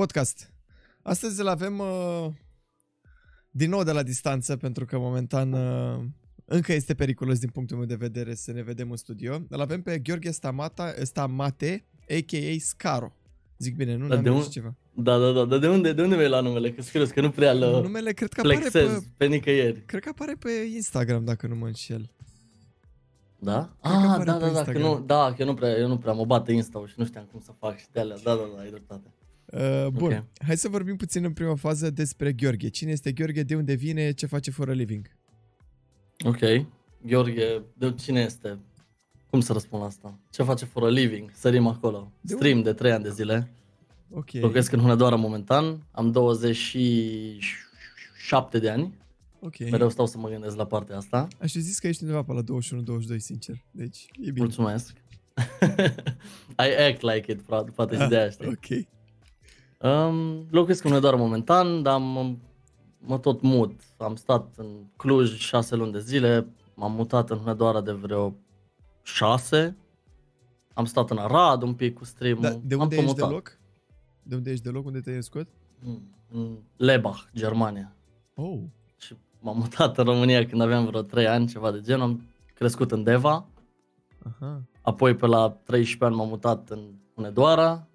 podcast. Astăzi îl avem uh, din nou de la distanță, pentru că momentan uh, încă este periculos din punctul meu de vedere să ne vedem în studio. Îl avem pe Gheorghe Stamata, Stamate, a.k.a. Scaro. Zic bine, nu? Da, N-am de greșit un- ceva. Da, da, da, dar de unde, de unde vei la numele? Că serios, că nu prea îl Numele cred că apare flexez pe, pe nicăieri. cred că apare pe Instagram, dacă nu mă înșel. Da? Cred că Ah, apare da, pe da, da, că Instagram. nu, da, că eu nu prea, eu nu prea mă bate insta și nu știam cum să fac și de alea. Da, da, da, ai dreptate. Uh, bun, Ok. hai să vorbim puțin în prima fază despre Gheorghe. Cine este Gheorghe, de unde vine, ce face for a living? Ok. Gheorghe, de cine este? Cum să răspund la asta? Ce face for a living? Sărim acolo. De Stream de 3 ani de zile. Ok. Locuiesc în Hunedoara momentan. Am 27 de ani. Ok. Mereu stau să mă gândesc la partea asta. Aș fi zis că ești undeva pe la 21-22, sincer. Deci, e bine. Mulțumesc. I act like it, frate, poate și de aia, știi? Ok. Um, locuiesc în Hunedoara momentan, dar mă, mă tot mut. Am stat în Cluj șase luni de zile, m-am mutat în Hunedoara de vreo șase. Am stat în Arad un pic cu stream Da, de am unde tot ești de mutat. loc? De unde ești de loc? Unde te-ai născut? Mm, În Lebach, Germania. Oh, Și m-am mutat în România când aveam vreo 3 ani, ceva de genul. Am crescut în Deva, aha. apoi pe la 13 ani m-am mutat în Hunedoara,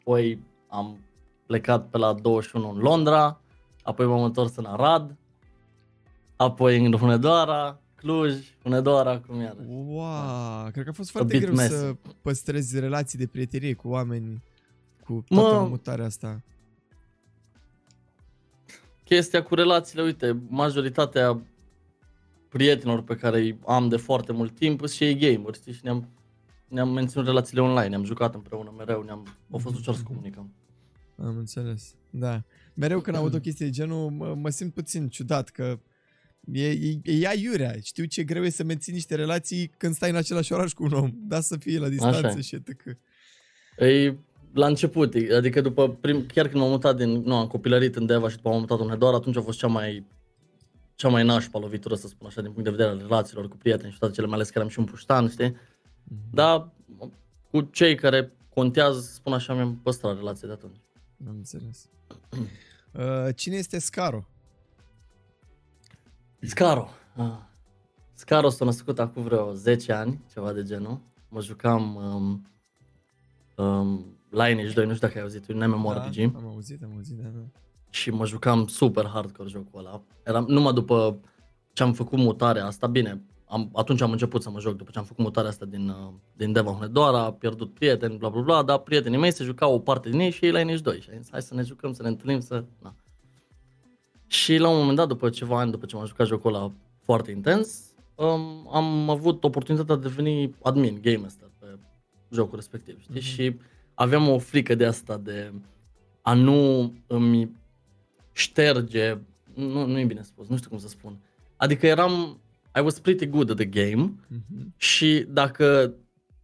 apoi am plecat pe la 21 în Londra, apoi m-am întors în Arad, apoi în Hunedoara, Cluj, Hunedoara, cum iarăși. Wow, cred că a fost A foarte bit greu messy. să păstrezi relații de prietenie cu oameni cu toată Mă- mutarea asta. Chestia cu relațiile, uite, majoritatea prietenilor pe care îi am de foarte mult timp sunt și ei gamer, știi, și ne-am, ne-am menținut relațiile online, ne-am jucat împreună mereu, ne-am, a fost ușor să comunicăm. Am înțeles. Da. Mereu când aud o chestie de genul, mă, mă simt puțin ciudat că e, e, e aiurea. Știu ce greu e să menții niște relații când stai în același oraș cu un om. Da să fie la distanță Așa e. și etc. Ei, la început, adică după prim, chiar când m-am mutat din, nu, am copilărit în Deva și după m-am mutat în Hunedoara, atunci a fost cea mai cea mai nașpa lovitură, să spun așa, din punct de vedere al relațiilor cu prieteni și toate cele, mai ales că am și un puștan, știi? Dar cu cei care contează, să spun așa, mi-am păstrat relația de atunci. Am înțeles. Uh, cine este Scaro? Scaro. Ah. Scaro s-a născut acum vreo 10 ani, ceva de genul. Mă jucam um, um, Lineage 2, nu știu dacă ai auzit, un MMORPG. Da, am auzit, am auzit, da, da. și mă jucam super hardcore jocul ăla. Eram, numai după ce am făcut mutarea asta, bine, am, atunci am început să mă joc, după ce am făcut mutarea asta din, uh, din Deva Hunedoara, am pierdut prieteni, bla bla bla, dar prietenii mei se jucau o parte din ei și ei la Lineage 2 și am zis, hai să ne jucăm, să ne întâlnim, să... Na. Și la un moment dat, după ceva ani, după ce m-am jucat jocul ăla foarte intens, um, am avut oportunitatea de a deveni admin, game master pe jocul respectiv, știi? Mhm. Și aveam o frică de asta de a nu îmi șterge, nu, nu e bine spus, nu știu cum să spun. Adică eram, I was pretty good at the game Mhm. și dacă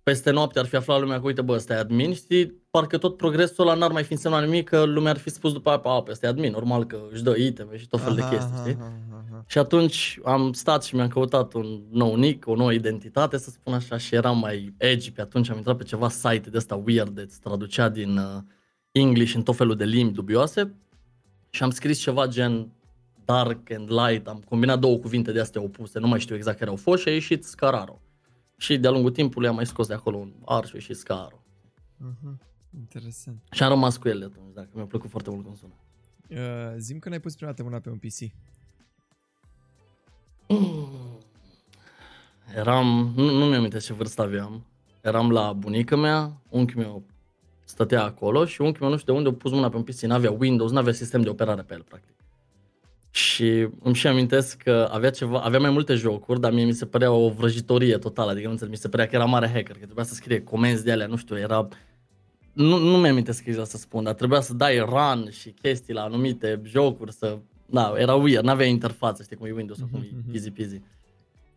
peste noapte ar fi aflat lumea că uite bă, ăsta e admin, știi, parcă tot progresul ăla n-ar mai fi însemnat nimic, că lumea ar fi spus după aia, a, pe ăsta e admin, normal că își dă iteme și tot fel de Aha, chestii, aha, știi? aha, aha. Și atunci am stat și mi-am căutat un nou nick, o nouă identitate, să spun așa, și eram mai edgy pe atunci, am intrat pe ceva site de asta weird, de îți traducea din uh, English în tot felul de limbi dubioase și am scris ceva gen dark and light, am combinat două cuvinte de astea opuse, nu mai știu exact care au fost și a ieșit Scararo. Și de-a lungul timpului am mai scos de acolo un R și a ieșit Scaro. Aha, Interesant. Și am rămas cu el de atunci, dacă mi-a plăcut foarte mult cum sună. Uh, zim că n-ai pus prima dată mâna pe un PC. Eram, nu, nu mi-am ce vârstă aveam. Eram la bunica mea, unchiul meu stătea acolo și unchiul meu nu știu de unde a pus mâna pe un PC, n-avea Windows, n-avea sistem de operare pe el, practic. Și îmi și amintesc că avea ceva, avea mai multe jocuri, dar mie mi se părea o vrăjitorie totală, adică nu înțeleg, mi se părea că era mare hacker, că trebuia să scrie comenzi de alea, nu știu, era... Nu, nu mi-am amintesc exact să spun, dar trebuia să dai run și chestii la anumite jocuri, să... Da, era weird, n-avea interfață, știi cum e Windows, acum e Mhm, easy peasy.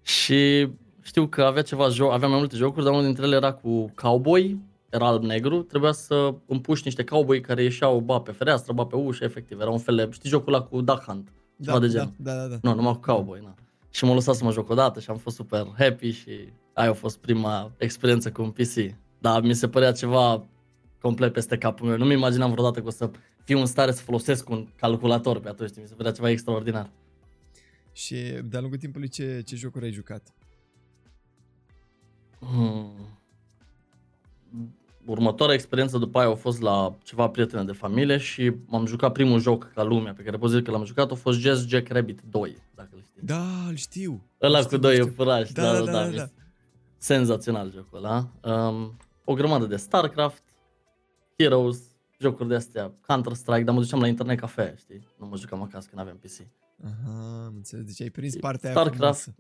Și știu că avea ceva joc, avea mai multe jocuri, dar unul dintre ele era cu cowboy, era alb-negru, trebuia să împuși niște cowboy care ieșeau ba pe fereastră, ba pe ușă, efectiv, era un fel de, știi jocul ăla cu Duck Hunt, ceva da, de genul. Da, da, da. Nu, numai cu cowboy, na. Și m-a lăsat să mă joc o dată și am fost super happy și aia a fost prima experiență cu un PC. Dar mi se părea ceva complet peste capul meu. Nu-mi imaginam vreodată că o să fiu în stare să folosesc un calculator pe atunci. Mi se părea ceva extraordinar. Și de-a lungul timpului ce, ce jocuri ai jucat? Hmm. Următoarea experiență după aia a fost la ceva prietene de familie și m-am jucat primul joc ca lumea pe care pot zic că l-am jucat, a fost Jazz Jack Rabbit 2, dacă îl știți. Da, îl știu. Ăla știu, cu doi știu. iepurași, Da, da, da, da, da, da, da, da. Senzațional jocul ăla. Um, o grămadă de StarCraft, Heroes, jocuri de astea, Counter-Strike, dar mă duceam la internet cafe, știi? Nu mă jucam acasă când aveam PC. Aha, am înțeles. Deci ai prins partea aia StarCraft. frumoasă.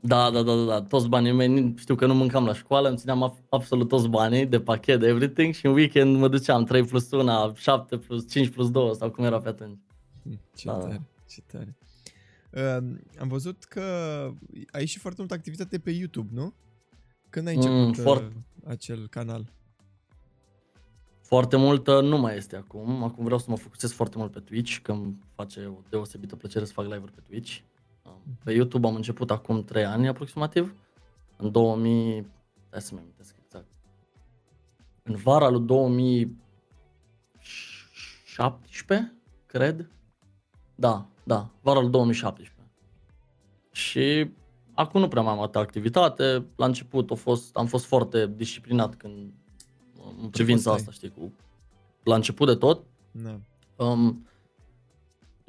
Da, da, da, da, da, toți banii mei, ni- știu că nu mâncam la școală, îmi țineam ab- absolut toți banii de pachet, de everything și în weekend mă duceam 3 plus 1, 7 plus 5 plus 2 sau cum era pe atunci. Hm, Ce Da, da. tare, ce tare. Uh, am văzut că ai și foarte multă activitate pe YouTube, nu? Când ai Mm, început mm, foarte. acel canal? Foarte multă nu mai este acum. Acum vreau să mă focusez foarte mult pe Twitch, că îmi face o deosebită plăcere să fac live-uri pe Twitch. Pe YouTube am început acum 3 ani aproximativ, în 2000, hai să-mi amintesc exact, în vara lui 2017, cred. Da, da, vara lui 2017. Și acum nu prea mai am atâta activitate. La început a fost, am fost foarte disciplinat când în privința poți să asta, știi, cu la început de tot, Da. Um,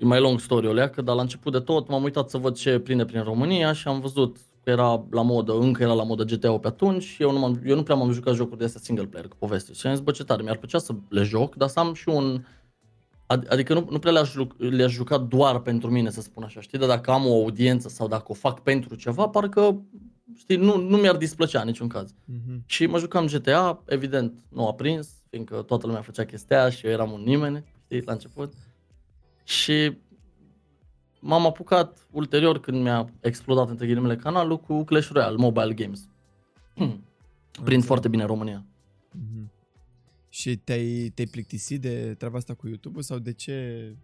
e mai long story o leacă, dar la început de tot m-am uitat să văd ce prinde prin România și am văzut că era la modă, încă era la modă GTA pe atunci și eu nu, m-am, eu nu prea m-am jucat jocuri de astea single player cu poveste și am zis, bă, ce tare, mi-ar plăcea să le joc, dar să am și un... ad- Adică nu, nu prea le-aș, juc- le-aș juca doar pentru mine, să spun așa, știi? Dar dacă am o audiență sau dacă o fac pentru ceva, parcă, știi, nu, nu mi-ar displăcea în niciun caz. Mm-hmm. Și mă jucam GTA, evident nu a prins, fiindcă toată lumea făcea chestia aia și eu eram un nimeni, știi, la început. Și m-am apucat ulterior când mi-a explodat între ghilimele canalul cu Clash Royale, mobile games. Hmm. Prind foarte bine în România. Mm-hmm. Și te-ai, te-ai plictisit de treaba asta cu YouTube sau de ce?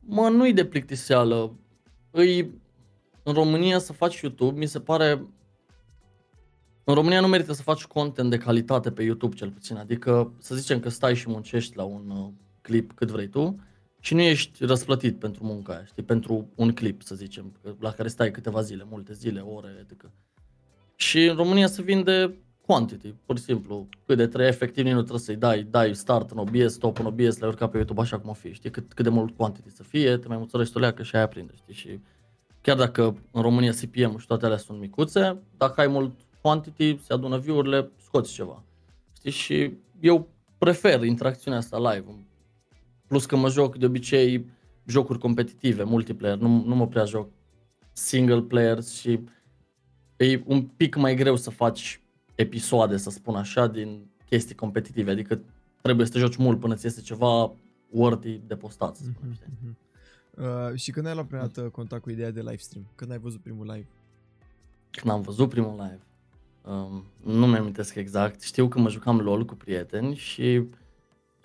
Mă, nu-i de plictiseală. Îi, în România să faci YouTube, mi se pare... În România nu merită să faci content de calitate pe YouTube, cel puțin. Adică, să zicem că stai și muncești la un uh, clip cât vrei tu și nu ești răsplătit pentru munca aia, știi? Pentru un clip, să zicem, la care stai câteva zile, multe zile, ore, etc. Și în România se vinde quantity, pur și simplu. Cât de trei, efectiv, nici nu trebuie să-i dai, dai start în OBS, stop în OBS, le urca pe YouTube așa cum o fi, știi? Cât, cât de mult quantity să fie, te mai mulțărești o leacă și aia prinde, știi? Și chiar dacă în România CPM și toate alea sunt micuțe, dacă ai mult quantity, se adună view-urile, scoți ceva. Știi? Și eu prefer interacțiunea asta live. Plus că mă joc de obicei jocuri competitive, multiplayer, nu, nu mă prea joc single player și e un pic mai greu să faci episoade, să spun așa, din chestii competitive, adică trebuie să te joci mult până ți este ceva worthy de postat, să spun, știi? Mm-hmm. Uh, și când ai luat prima dată contact cu ideea de live stream? Când ai văzut primul live? Când am văzut primul live, um, nu mi amintesc exact, știu că mă jucam LOL cu prieteni și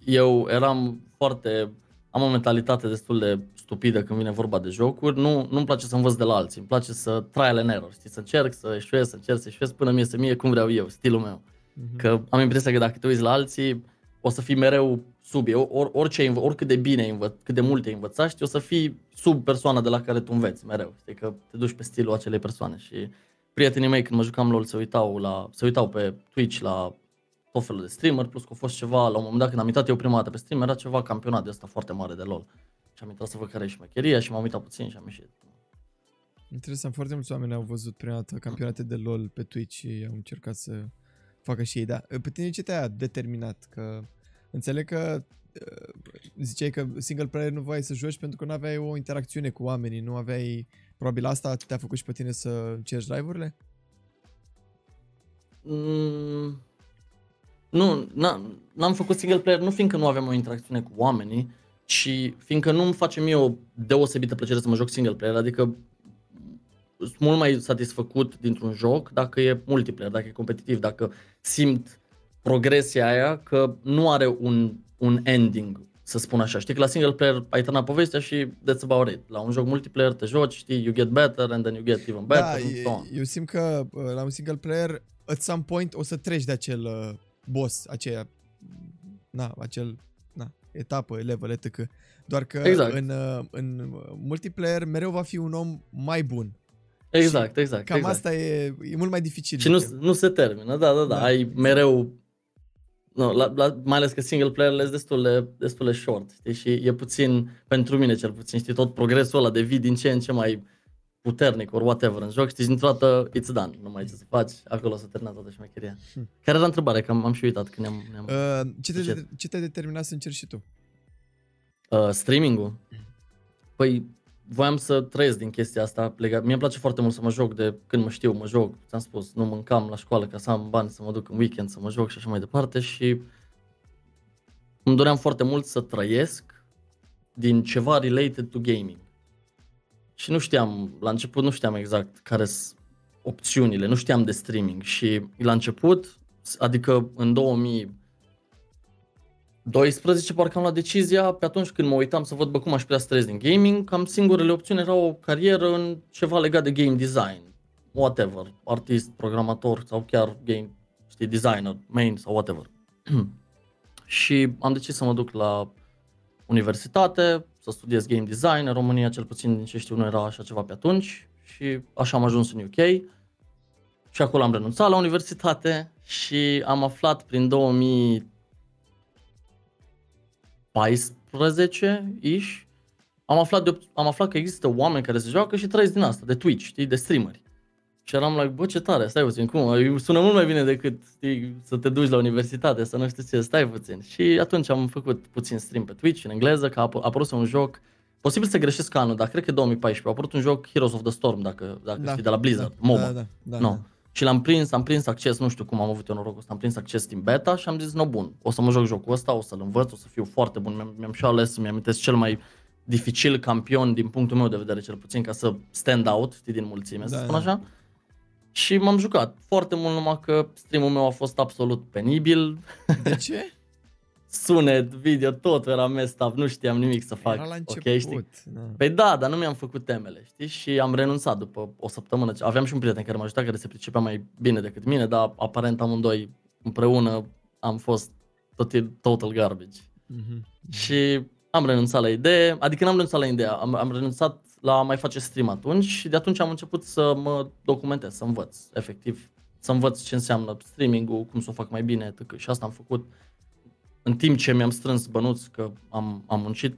eu eram foarte, am o mentalitate destul de stupidă când vine vorba de jocuri, nu, nu-mi place să învăț de la alții, îmi place să trial and error, știi, să încerc, să eșuez, să încerc, să eșuez până mi iese mie cum vreau eu, stilul meu. Mm-hmm. Că am impresia că dacă te uiți la alții, o să fii mereu sub. Ei, or, orice, ai învă- oricât de bine ai învăț, cât de mult ai învățat, știi, o să fii sub persoana de la care tu înveți mereu, știi, că te duci pe stilul acelei persoane. Și prietenii mei când mă jucam LOL se uitau, la, se uitau pe Twitch la tot felul de streamer, plus că a fost ceva, la un moment dat când am intrat eu prima dată pe stream, era ceva campionat de ăsta foarte mare de LOL. Și am intrat să văd care e șmecheria și m-am uitat puțin și am ieșit. Interesant, foarte mulți oameni au văzut prima dată campionate de LoL pe Twitch și au încercat să facă și ei, da. Pe tine ce te-a determinat? Că înțeleg că uh, ziceai că single player nu voiai să joci pentru că nu aveai o interacțiune cu oamenii, nu aveai... Probabil asta te-a făcut și pe tine să încerci live-urile? Mm, nu, n-am, n-am făcut single player nu fiindcă nu aveam o interacțiune cu oamenii, ci fiindcă nu-mi face mie o deosebită plăcere să mă joc single player, adică sunt mult mai satisfăcut dintr-un joc dacă e multiplayer, dacă e competitiv, dacă simt progresia aia că nu are un, un ending, să spun așa. Știi că la single player ai terminat povestea și that's about it. La un joc multiplayer te joci, știi, you get better and then you get even better da, and so on. eu simt că uh, la un single player at some point o să treci de acel uh, boss, aceea, na, acel, na, etapă, level, etc. Doar că Exact. în, uh, în multiplayer mereu va fi un om mai bun. Exact, exact. Cam exact. asta e, e mult mai dificil. Și nu, zic eu. nu se termină, da, da, da, Da. ai mereu, nu, la, la, mai ales că single player sunt destul de, destul de short, știi, și e puțin, pentru mine cel puțin, știi, tot progresul ăla devii din ce în ce mai puternic, or whatever, în joc, știi, și dintr-o dată, it's done, nu mai ai ce să faci, acolo s-a terminat toată șmecheria. Hm. Care era întrebarea, că am, am și uitat când ne-am... ne-am Uh, ce, te, Ce? ce te-a determinat să încerci și tu? Uh, streaming-ul? Păi, voiam să trăiesc din chestia asta. Legat. Mie îmi place foarte mult să mă joc de când mă știu, mă joc. Ți-am spus, nu mâncam la școală ca să am bani să mă duc în weekend să mă joc și așa mai departe și îmi doream foarte mult să trăiesc din ceva related to gaming. Și nu știam, la început nu știam exact care sunt opțiunile, nu știam de streaming și la început, adică în 2000 12 parcă am luat decizia, pe atunci când mă uitam să văd bă, cum aș putea să trăiesc din gaming, cam singurele opțiuni erau o carieră în ceva legat de game design, whatever, artist, programator sau chiar game, știi, designer, main sau whatever. și am decis să mă duc la universitate, să studiez game design, în România cel puțin din ce știu nu era așa ceva pe atunci și așa am ajuns în UK și acolo am renunțat la universitate și am aflat prin 2000 14-ish, am aflat, de, am aflat că există oameni care se joacă și trăiesc din asta, de Twitch, știi, de streameri. Și eram like, bă, ce tare, stai puțin, cum? Sună mult mai bine decât știi, să te duci la universitate, să nu știu ce, stai puțin. Și atunci am făcut puțin stream pe Twitch în engleză, că a ap- a apărut un joc, posibil să greșesc anul, dar cred că 2014, a apărut un joc Heroes of the Storm, dacă, dacă știi, de la Blizzard, da, MOBA. Da, da, da, Nu. da. Și l-am prins, am prins acces, nu știu cum am avut eu norocul ăsta, am prins acces din beta și am zis, no bun, o să mă joc jocul ăsta, o să-l învăț, o să fiu foarte bun. Mi-am, mi-am și ales, mi-am amintesc cel mai dificil campion din punctul meu de vedere cel puțin ca să stand out, știi, din mulțime, da, să Da, spun da. Așa. Și m-am jucat foarte mult, numai că streamul meu a fost absolut penibil, De ce? sunet, video, tot era messed up, nu știam nimic să fac. Era la început. ok, știi? da. Păi da, dar nu mi-am făcut temele, știi? Și am renunțat după o săptămână. Aveam și un prieten care m-a ajutat, care se pricepea mai bine decât mine, dar aparent amândoi împreună am fost total, total garbage. Mhm. Și am renunțat la idee, adică n-am renunțat la idee, am, am renunțat la a mai face stream atunci și de atunci am început să mă documentez, să învăț, efectiv, să învăț ce înseamnă streaming-ul, cum să o fac mai bine, etc. Și asta am făcut în timp ce mi-am strâns bănuți, că am, am muncit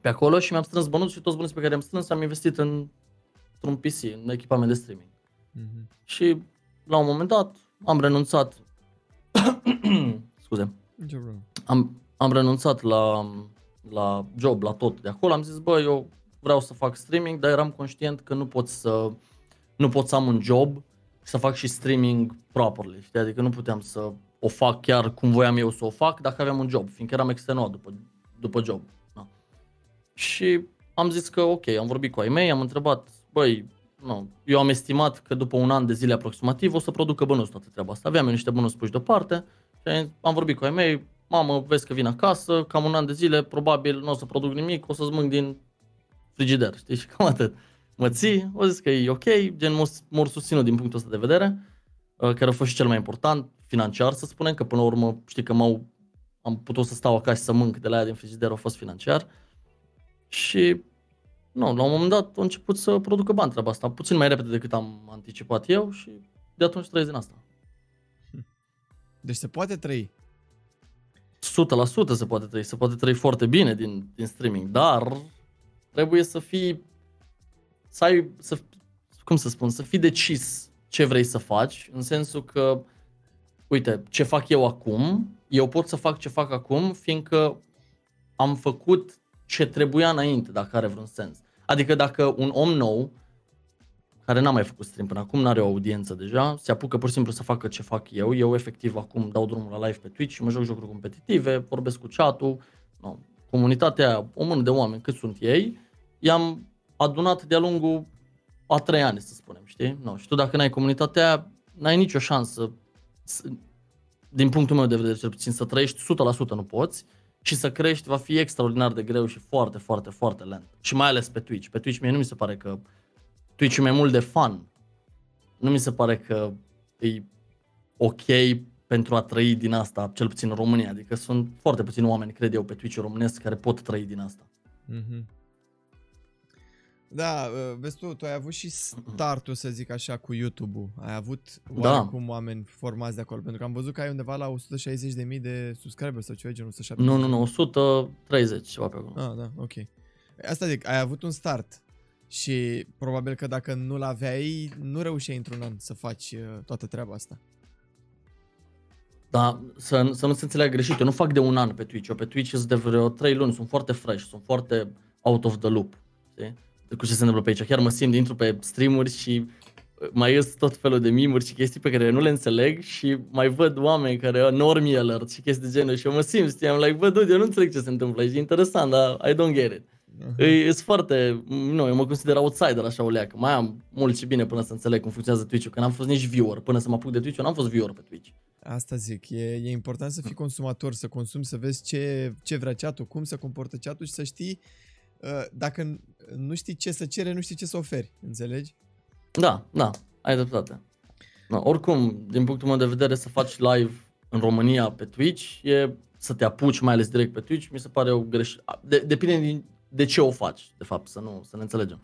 pe acolo și mi-am strâns bănuți și toți bănuți pe care am strâns am investit în, într-un PC, în echipament de streaming. Mhm. Și la un moment dat am renunțat, scuze, Nicio problemă. am, am renunțat la, la job, la tot de acolo. Am zis, bă, eu vreau să fac streaming, dar eram conștient că nu pot să, nu pot să am un job și să fac și streaming properly, știi? Adică nu puteam să o fac chiar cum voiam eu să o fac dacă aveam un job, fiindcă eram extenuat după, după job. Da. Și am zis că ok, am vorbit cu ai mei, am întrebat, băi, nu, eu am estimat că după un an de zile aproximativ o să producă bănuți toată treaba asta. Aveam eu niște bănuți puși deoparte și am vorbit cu ai mei, mamă, vezi că vin acasă, cam un an de zile, probabil nu o să produc nimic, o să-ți mânc din frigider, știi, și cam atât. Mă ții, o zis că e ok, gen m-au- m-au susținut din punctul ăsta de vedere, uh, care a fost și cel mai important, financiar să spunem, că până la urmă, știi că m-au, am putut să stau acasă și să mânc de la aia din frigider, a fost financiar. Și, nu, la un moment dat a început să producă bani treaba asta, puțin mai repede decât am anticipat eu și de atunci trăiesc din asta. Deci se poate trăi. 100% se poate trăi, se poate trăi foarte bine din, din streaming, dar trebuie să fii, să ai, să, cum să spun, să fii decis ce vrei să faci, în sensul că, uite, ce fac eu acum, eu pot să fac ce fac acum, fiindcă am făcut ce trebuia înainte, dacă are vreun sens. Adică dacă un om nou, care n-a mai făcut stream până acum, n-are o audiență deja, se apucă pur și simplu să facă ce fac eu. Eu efectiv acum dau drumul la live pe Twitch și mă joc jocuri competitive, vorbesc cu chat-ul, no, comunitatea aia, o mână de oameni cât sunt ei, i-am adunat de-a lungul a trei ani, să spunem, știi? No, și tu dacă n-ai comunitatea aia, n-ai nicio șansă, să, din punctul meu de vedere cel puțin, să trăiești 100% nu poți și să crești va fi extraordinar de greu și foarte, foarte, foarte lent. Și mai ales pe Twitch. Pe Twitch mie nu mi se pare că Twitch e mai mult de fun. Nu mi se pare că e ok pentru a trăi din asta, cel puțin în România. Adică sunt foarte puțini oameni, cred eu, pe Twitch românesc care pot trăi din asta. Mm-hmm. Da, uh, vezi tu, tu ai avut și startul, să zic așa, cu YouTube-ul. Ai avut Da. oarecum oameni formați de acolo, pentru că am văzut că ai undeva la 160.000 de subscriberi sau ceva genul 170. Nu, nu, nu, 130 ceva pe acolo. Ah, da, ok. Asta zic, ai avut un start și probabil că dacă nu-l aveai, nu reușeai într-un an să faci uh, toată treaba asta. Dar să, să nu se înțeleagă greșit, eu nu fac de un an pe Twitch, eu pe Twitch sunt de vreo 3 luni, sunt foarte fresh, sunt foarte out of the loop, știi? Cu ce se întâmplă pe aici, chiar mă simt, intru pe streamuri și uh, mai ies tot felul de mimuri și chestii pe care nu le înțeleg și mai văd oameni care au normie alert și chestii de genul și eu mă simt, știi, am like, bă, dude, eu nu înțeleg ce se întâmplă aici, e interesant, dar I don't get it. Uh-huh. E, sunt foarte, nu, eu mă consider outsider așa o leacă. Mai am mult și bine până să înțeleg cum funcționează Twitch-ul, că n-am fost nici viewer. Până să mă apuc de Twitch, eu n-am fost viewer pe Twitch. Asta zic, e, e important să fii consumator, să consumi, să vezi ce, ce vrea chat cum se comportă chat și să știi, uh, dacă n- nu știi ce să cere, nu știi ce să oferi, înțelegi? Da, da, ai dreptate. Da, oricum, din punctul meu de vedere, să faci live în România pe Twitch, e să te apuci mai ales direct pe Twitch, mi se pare o greșeală. De, depinde din, de ce o faci, de fapt, să nu să ne înțelegem.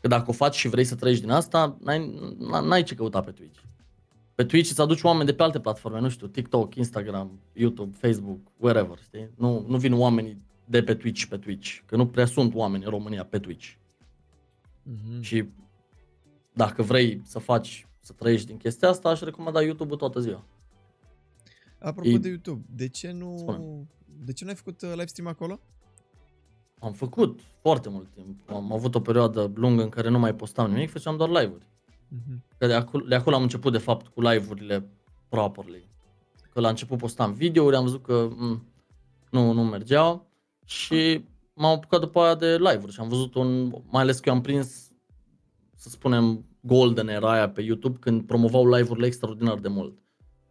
Că dacă o faci și vrei să trăiești din asta, n-ai, n-ai ce căuta pe Twitch. Pe Twitch îți aduci oameni de pe alte platforme, nu știu, TikTok, Instagram, YouTube, Facebook, wherever, știi? Nu, nu vin oamenii de pe Twitch pe Twitch, că nu prea sunt oameni în România pe Twitch. Mm-hmm. Și dacă vrei să faci, să trăiești din chestia asta, aș recomanda YouTube-ul toată ziua. Apropo E- de YouTube, de ce nu, Spune. de ce nu ai făcut uh, live stream acolo? Am făcut foarte mult timp. Am avut o perioadă lungă în care nu mai postam nimic, făceam doar live-uri. Mm-hmm. Că de acolo, de acolo am început de fapt cu live-urile properly. Că la început postam videouri, am văzut că m, nu, nu mergeau și m-am apucat după aia de live-uri și am văzut un, mai ales că eu am prins, să spunem, golden era aia pe YouTube când promovau live-urile extraordinar de mult.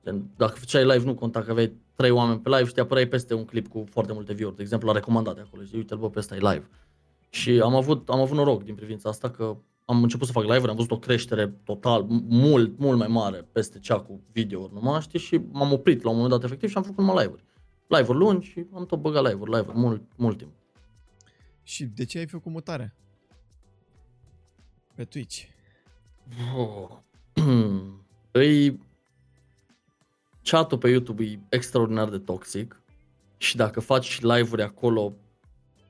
Gen, Dacă făceai live, nu conta că aveai trei oameni pe live și te apărai peste un clip cu foarte multe view-uri. De exemplu, la recomandate acolo. Și uite-l, bă, pe ăsta e live. Și am avut, am avut noroc din privința asta că am început să fac live-uri, am văzut o creștere total, m- mult, mult mai mare peste cea cu video-uri numai, știi, și m-am oprit la un moment dat efectiv și am făcut numai live-uri. Live-uri lungi și am tot băgat live-uri, live-uri, mult, mult timp. Și de ce ai făcut mutarea? Pe Twitch. Oh. îi... Chat-ul pe YouTube e extraordinar de toxic și dacă faci live-uri acolo,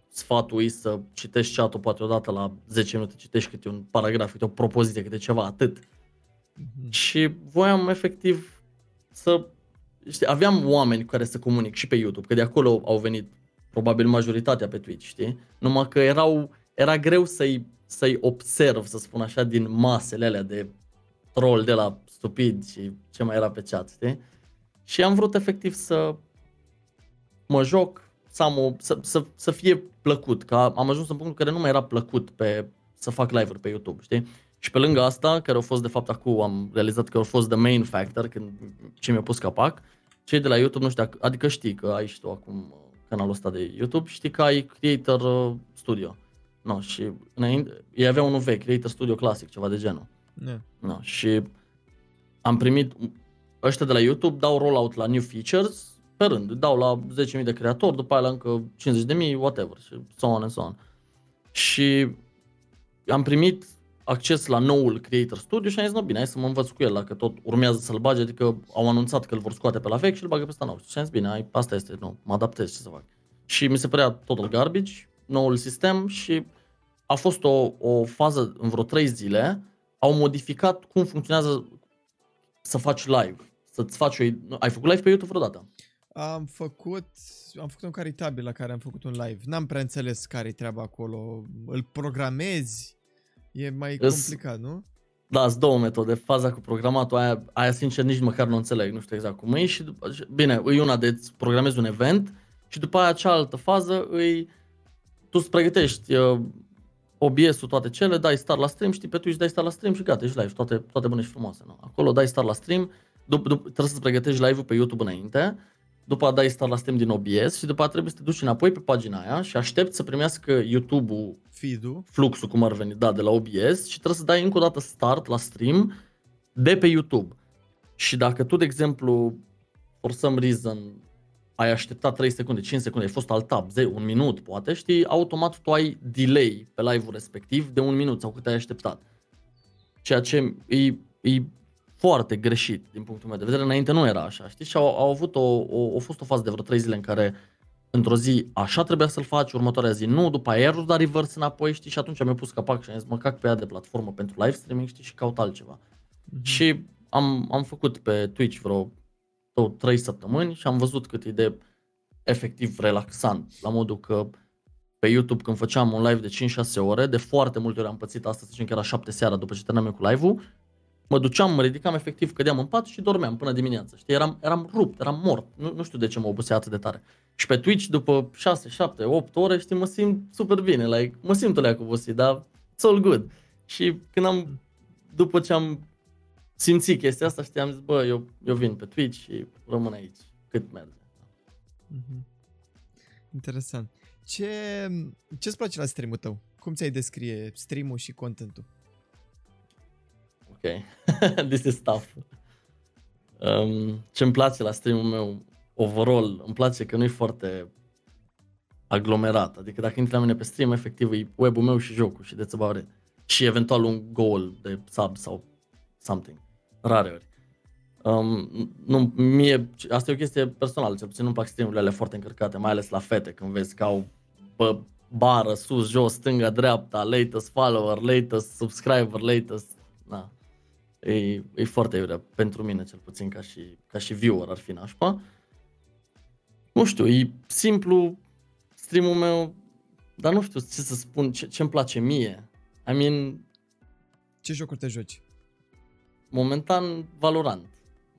sfatul e să citești chat-ul poate odată la 10 minute, citești câte un paragraf, câte o propoziție, câte ceva, atât. Mm-hmm. Și voiam efectiv să... Știi, aveam oameni cu care să comunic și pe YouTube, că de acolo au venit probabil majoritatea pe Twitch, știi? Numai că erau, era greu să-i, să-i observ, să spun așa, din masele alea de troll de la stupid și ce mai era pe chat, știi? Și am vrut efectiv să mă joc, să, am o, să, să, să fie plăcut, că am ajuns în punctul în care nu mai era plăcut pe, să fac live-uri pe YouTube, știi? Și pe lângă asta, care au fost de fapt acum, am realizat că au fost the main factor când ce mi-a pus capac, cei de la YouTube, nu știu, dacă, adică știi că ai și tu acum uh, canalul ăsta de YouTube, știi că ai Creator uh, Studio. No, și înainte, ei aveau unul vechi, Creator Studio Classic, ceva de genul. Yeah. No, și am primit, ăștia de la YouTube dau rollout la new features pe rând, dau la 10.000 de creatori, după aia la încă 50.000, whatever, și so on and so on. Și am primit acces la noul Creator Studio și am zis, no, bine, hai să mă învăț cu el, dacă tot urmează să-l bage, adică au anunțat că îl vor scoate pe la vechi și îl bagă pe ăsta nou. Și am zis, bine, hai, asta este, nu, mă adaptez, ce să fac. Și mi se părea total garbage, noul sistem și a fost o, o fază în vreo 3 zile, au modificat cum funcționează să faci live. Să-ți faci o... Ai făcut live pe YouTube vreodată? Am făcut, am făcut un caritabil la care am făcut un live. N-am prea înțeles care-i treaba acolo. Îl programezi, e mai Îs- complicat, nu? Da, sunt două metode. Faza cu programatul, aia, aia sincer nici măcar nu înțeleg, nu știu exact cum e. Și după, și- bine, e una de îți programezi un event și după aia cealaltă fază îi tu îți pregătești uh, OBS-ul, toate cele, dai start la stream, știi, pe Twitch dai start la stream și gata, ești live, toate, toate bune și frumoase. Nu? Acolo dai start la stream, dup, dup, trebuie să-ți pregătești live-ul pe YouTube înainte, după aia dai start la stream din OBS și după aia trebuie să te duci înapoi pe pagina aia și aștepți să primească YouTube-ul Feed-ul. fluxul cum ar veni, da, de la OBS și trebuie să dai încă o dată start la stream de pe YouTube. Și dacă tu, de exemplu, for some reason ai așteptat 3 secunde, 5 secunde, ai fost al tab, 10, un minut poate, știi, automat tu ai delay pe live-ul respectiv de un minut sau cât ai așteptat. Ceea ce e, e foarte greșit din punctul meu de vedere. Înainte nu era așa, știi? Și au, au avut o, o, a fost o fază de vreo 3 zile în care într-o zi așa trebuia să-l faci, următoarea zi nu, după aia iar da reverse înapoi, știi? Și atunci am pus capac și am zis, mă cac pe ea de platformă pentru live streaming, știi? Și caut altceva. Mm-hmm. Și am, am făcut pe Twitch vreo două, trei săptămâni și am văzut cât e de efectiv relaxant, la modul că pe YouTube când făceam un live de 5-6 ore, de foarte multe ori am pățit asta, să zicem că era 7 seara după ce terminam cu live-ul, mă duceam, mă ridicam efectiv, cădeam în pat și dormeam până dimineața. Știi, eram, eram rupt, eram mort. Nu, nu știu de ce mă obosea atât de tare. Și pe Twitch, după 6, 7, 8 ore, știi, mă simt super bine. Like, mă simt o leacă obosit, dar it's all good. Și când am, după ce am simțit chestia asta, știam, zis, bă, eu, eu vin pe Twitch și rămân aici cât merge. Mm-hmm. Interesant. Ce, ce-ți place la stream-ul tău? Cum ți-ai descrie stream-ul și contentul? Ok, this is tough. Um, ce-mi place la stream-ul meu, overall, îmi place că nu e foarte aglomerat. Adică dacă intri la mine pe stream, efectiv e web-ul meu și jocul și de about Și eventual un goal de sub sau something. Rare ori. Um, nu, mie, asta e o chestie personală, cel puțin nu-mi plac streamurile alea foarte încărcate, mai ales la fete, când vezi că au pe bară, sus, jos, stânga, dreapta, latest follower, latest subscriber, latest... Na. E, e foarte iurea pentru mine, cel puțin, ca și, ca și viewer ar fi nașpa. Nu știu, e simplu streamul meu, dar nu știu ce să spun, ce, ce-mi place mie. I mean... Ce jocuri te joci? Momentan Valorant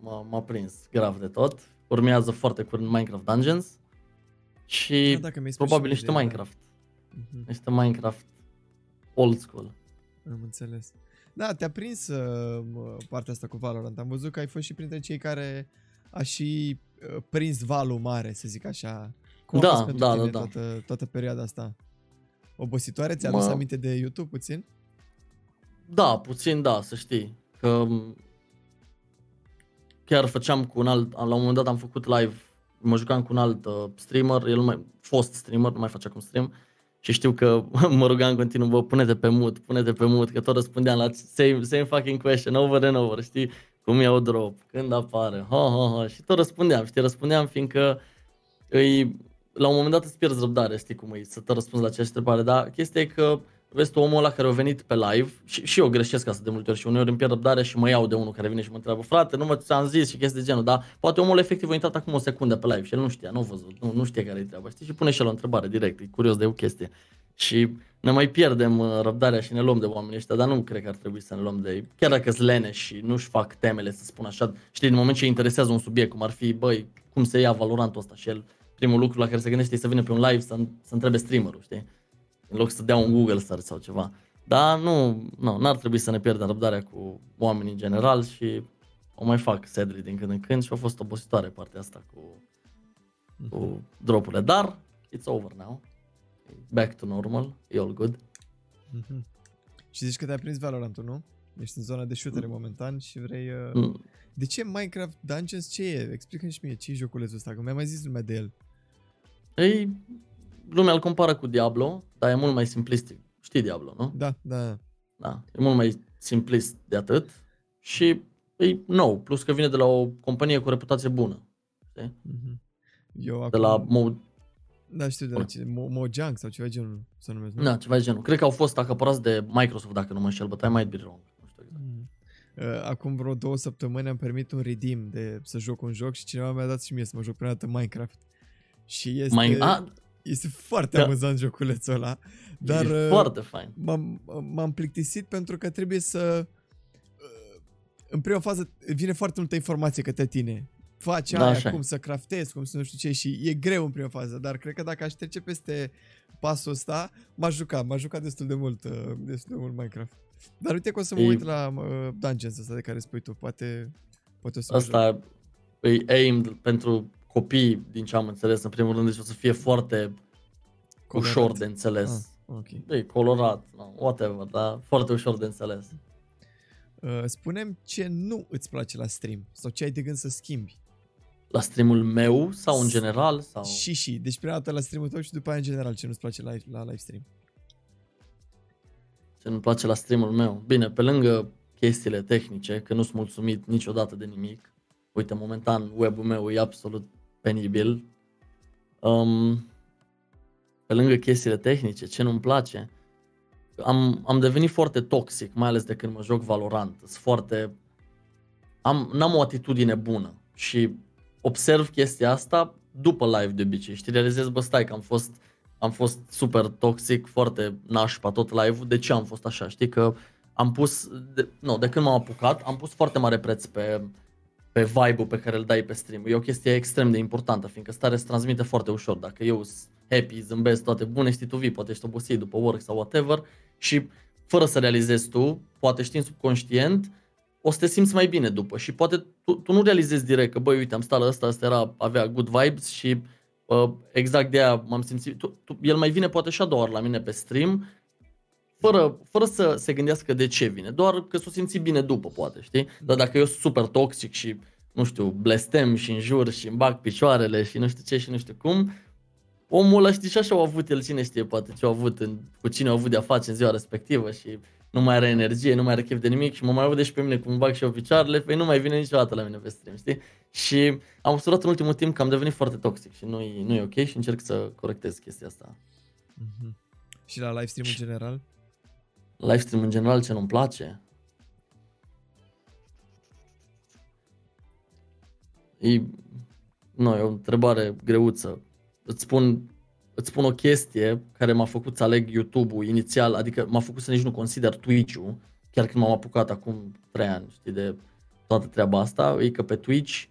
m-a, m-a prins grav de tot. Urmează foarte curând Minecraft Dungeons și da, probabil niște Minecraft. Uh-huh. Niște Minecraft old school. Am înțeles. Da, te-a prins uh, partea asta cu Valorant. Am văzut că ai fost și printre cei care a și uh, prins valul mare, să zic așa. Cum da, a da, da, da. Toată, toată perioada asta? Obositoare? Ți-a adus aminte de YouTube puțin? Da, puțin da, să știi. Că chiar făceam cu un alt, la un moment dat am făcut live, mă jucam cu un alt uh, streamer, el mai fost streamer, nu mai face acum stream, și știu că mă rugam continuu, bă, pune-te pe mut, pune-te pe mut, că tot răspundeam la same, same fucking question, over and over, știi? Cum iau drop, când apare, ha, ha, ha, și tot răspundeam, știi, răspundeam fiindcă îi, la un moment dat îți pierzi răbdare, știi cum e, să te răspunzi la aceeași întrebare, dar chestia e că vezi tu omul ăla care a venit pe live și, și eu greșesc asta de multe ori și uneori îmi pierd răbdare și mă iau de unul care vine și mă întreabă frate, nu mă ți-am zis și chestii de genul, dar poate omul efectiv a intrat acum o secundă pe live și el nu știa, nu a văzut, nu, nu știe care e treaba, știi? Și pune și el o întrebare direct, e curios de o chestie. Și ne mai pierdem uh, răbdarea și ne luăm de oamenii ăștia, dar nu cred că ar trebui să ne luăm de ei. Chiar dacă sunt lene și nu-și fac temele, să spun așa, știi, din moment ce interesează un subiect, cum ar fi, băi, cum se ia Valorantul ăsta și el, primul lucru la care se gândește e să vină pe un live să, să întrebe streamerul, știi? În loc să dea un Google search sau ceva. Dar nu, nu, n-ar trebui să ne pierdem răbdarea cu oamenii în general și o mai fac sedri din când în când și a fost obositoare partea asta cu, cu mhm. dropurile. Dar it's over now. Back to normal. E all good. Mm-hmm. Și zici că te-ai prins valorant nu? Ești în zona de shooter mm. momentan și vrei... Uh... Mm. De ce Minecraft Dungeons? Ce e? Explică-mi și mie ce e joculețul ăsta, că mi-a mai zis lumea de el. Ei, lumea îl compară cu Diablo, dar e mult mai simplistic. Știi Diablo, nu? Da, da. Da, e mult mai simplist de atât și e nou, plus că vine de la o companie cu reputație bună. Știi? Mm-hmm. Eu acum... De la Mo... Da, știu de la ce, Mo- Mojang sau ceva genul să numesc, nu? Da, ceva genul. Cred că au fost acapărați de Microsoft, dacă nu mă înșel, but I might be wrong. Exact. Mm. Uh, acum vreo două săptămâni am permit un redeem de să joc un joc și cineva mi-a dat și mie să mă joc prima dată Minecraft. Și este... Mai... Ah, este foarte da. amuzant joculețul ăla. Dar e foarte fain. M-am, m-am plictisit pentru că trebuie să... Uh, în prima fază vine foarte multă informație către tine. Faci da, aia, așa. cum să craftezi, cum să nu știu ce și e greu în prima fază, dar cred că dacă aș trece peste pasul ăsta, m-aș juca, m-aș juca destul de mult, uh, destul de mult Minecraft. Dar uite că o să mă e... uit la uh, Dungeons ăsta de care spui tu, poate, poate o să Asta e aimed pentru copii, din ce am înțeles, în primul rând, deci o să fie foarte colorat. ușor de înțeles. Ah, okay. E colorat, no, whatever, dar foarte ușor de înțeles. Uh, spunem ce nu îți place la stream sau ce ai de gând să schimbi. La streamul meu sau în general? Sau... Și și, deci prima dată la streamul tău și după aia în general ce nu-ți place la, la live stream. Ce nu-mi place la streamul meu? Bine, pe lângă chestiile tehnice, că nu sunt mulțumit niciodată de nimic. Uite, momentan web-ul meu e absolut penibil. Um, pe lângă chestiile tehnice, ce nu-mi place, am, am devenit foarte toxic, mai ales de când mă joc Valorant. Sunt foarte... Am, n-am o atitudine bună și observ chestia asta după live de obicei. Știi, realizez, bă, stai că am fost, am fost super toxic, foarte nașpa tot live-ul. De ce am fost așa? Știi că am pus, de, nu, de când m-am apucat, am pus foarte mare preț pe, pe vibe-ul pe care îl dai pe stream. E o chestie extrem de importantă, fiindcă starea se transmite foarte ușor. Dacă eu sunt happy, zâmbesc, toate bune, știi tu vii, poate ești obosit după work sau whatever și fără să realizezi tu, poate știi subconștient, o să te simți mai bine după și poate tu, tu nu realizezi direct că băi uite am stat la ăsta, ăsta era, avea good vibes și uh, exact de aia m-am simțit, tu, tu, el mai vine poate și a doua ori la mine pe stream fără, fără să se gândească de ce vine, doar că s-o simți bine după poate, știi? Dar dacă eu sunt super toxic și nu știu, blestem și înjur și îmi bag picioarele și nu știu ce și nu știu cum, omul ăla știi și așa au avut el, cine știe poate ce au avut, în, cu cine au avut de-a face în ziua respectivă și nu mai are energie, nu mai are chef de nimic și mă mai aude și pe mine cum bag și eu picioarele, păi nu mai vine niciodată la mine pe stream, știi? Și am observat în ultimul timp că am devenit foarte toxic și nu e, nu e ok și încerc să corectez chestia asta. Mm-hmm. Și la live stream în general? Live stream în general ce nu-mi place? E, nu, e o întrebare greuță. Îți spun îți spun o chestie care m-a făcut să aleg YouTube-ul inițial, adică m-a făcut să nici nu consider Twitch-ul, chiar când m-am apucat acum 3 ani, știi, de toată treaba asta, e că pe Twitch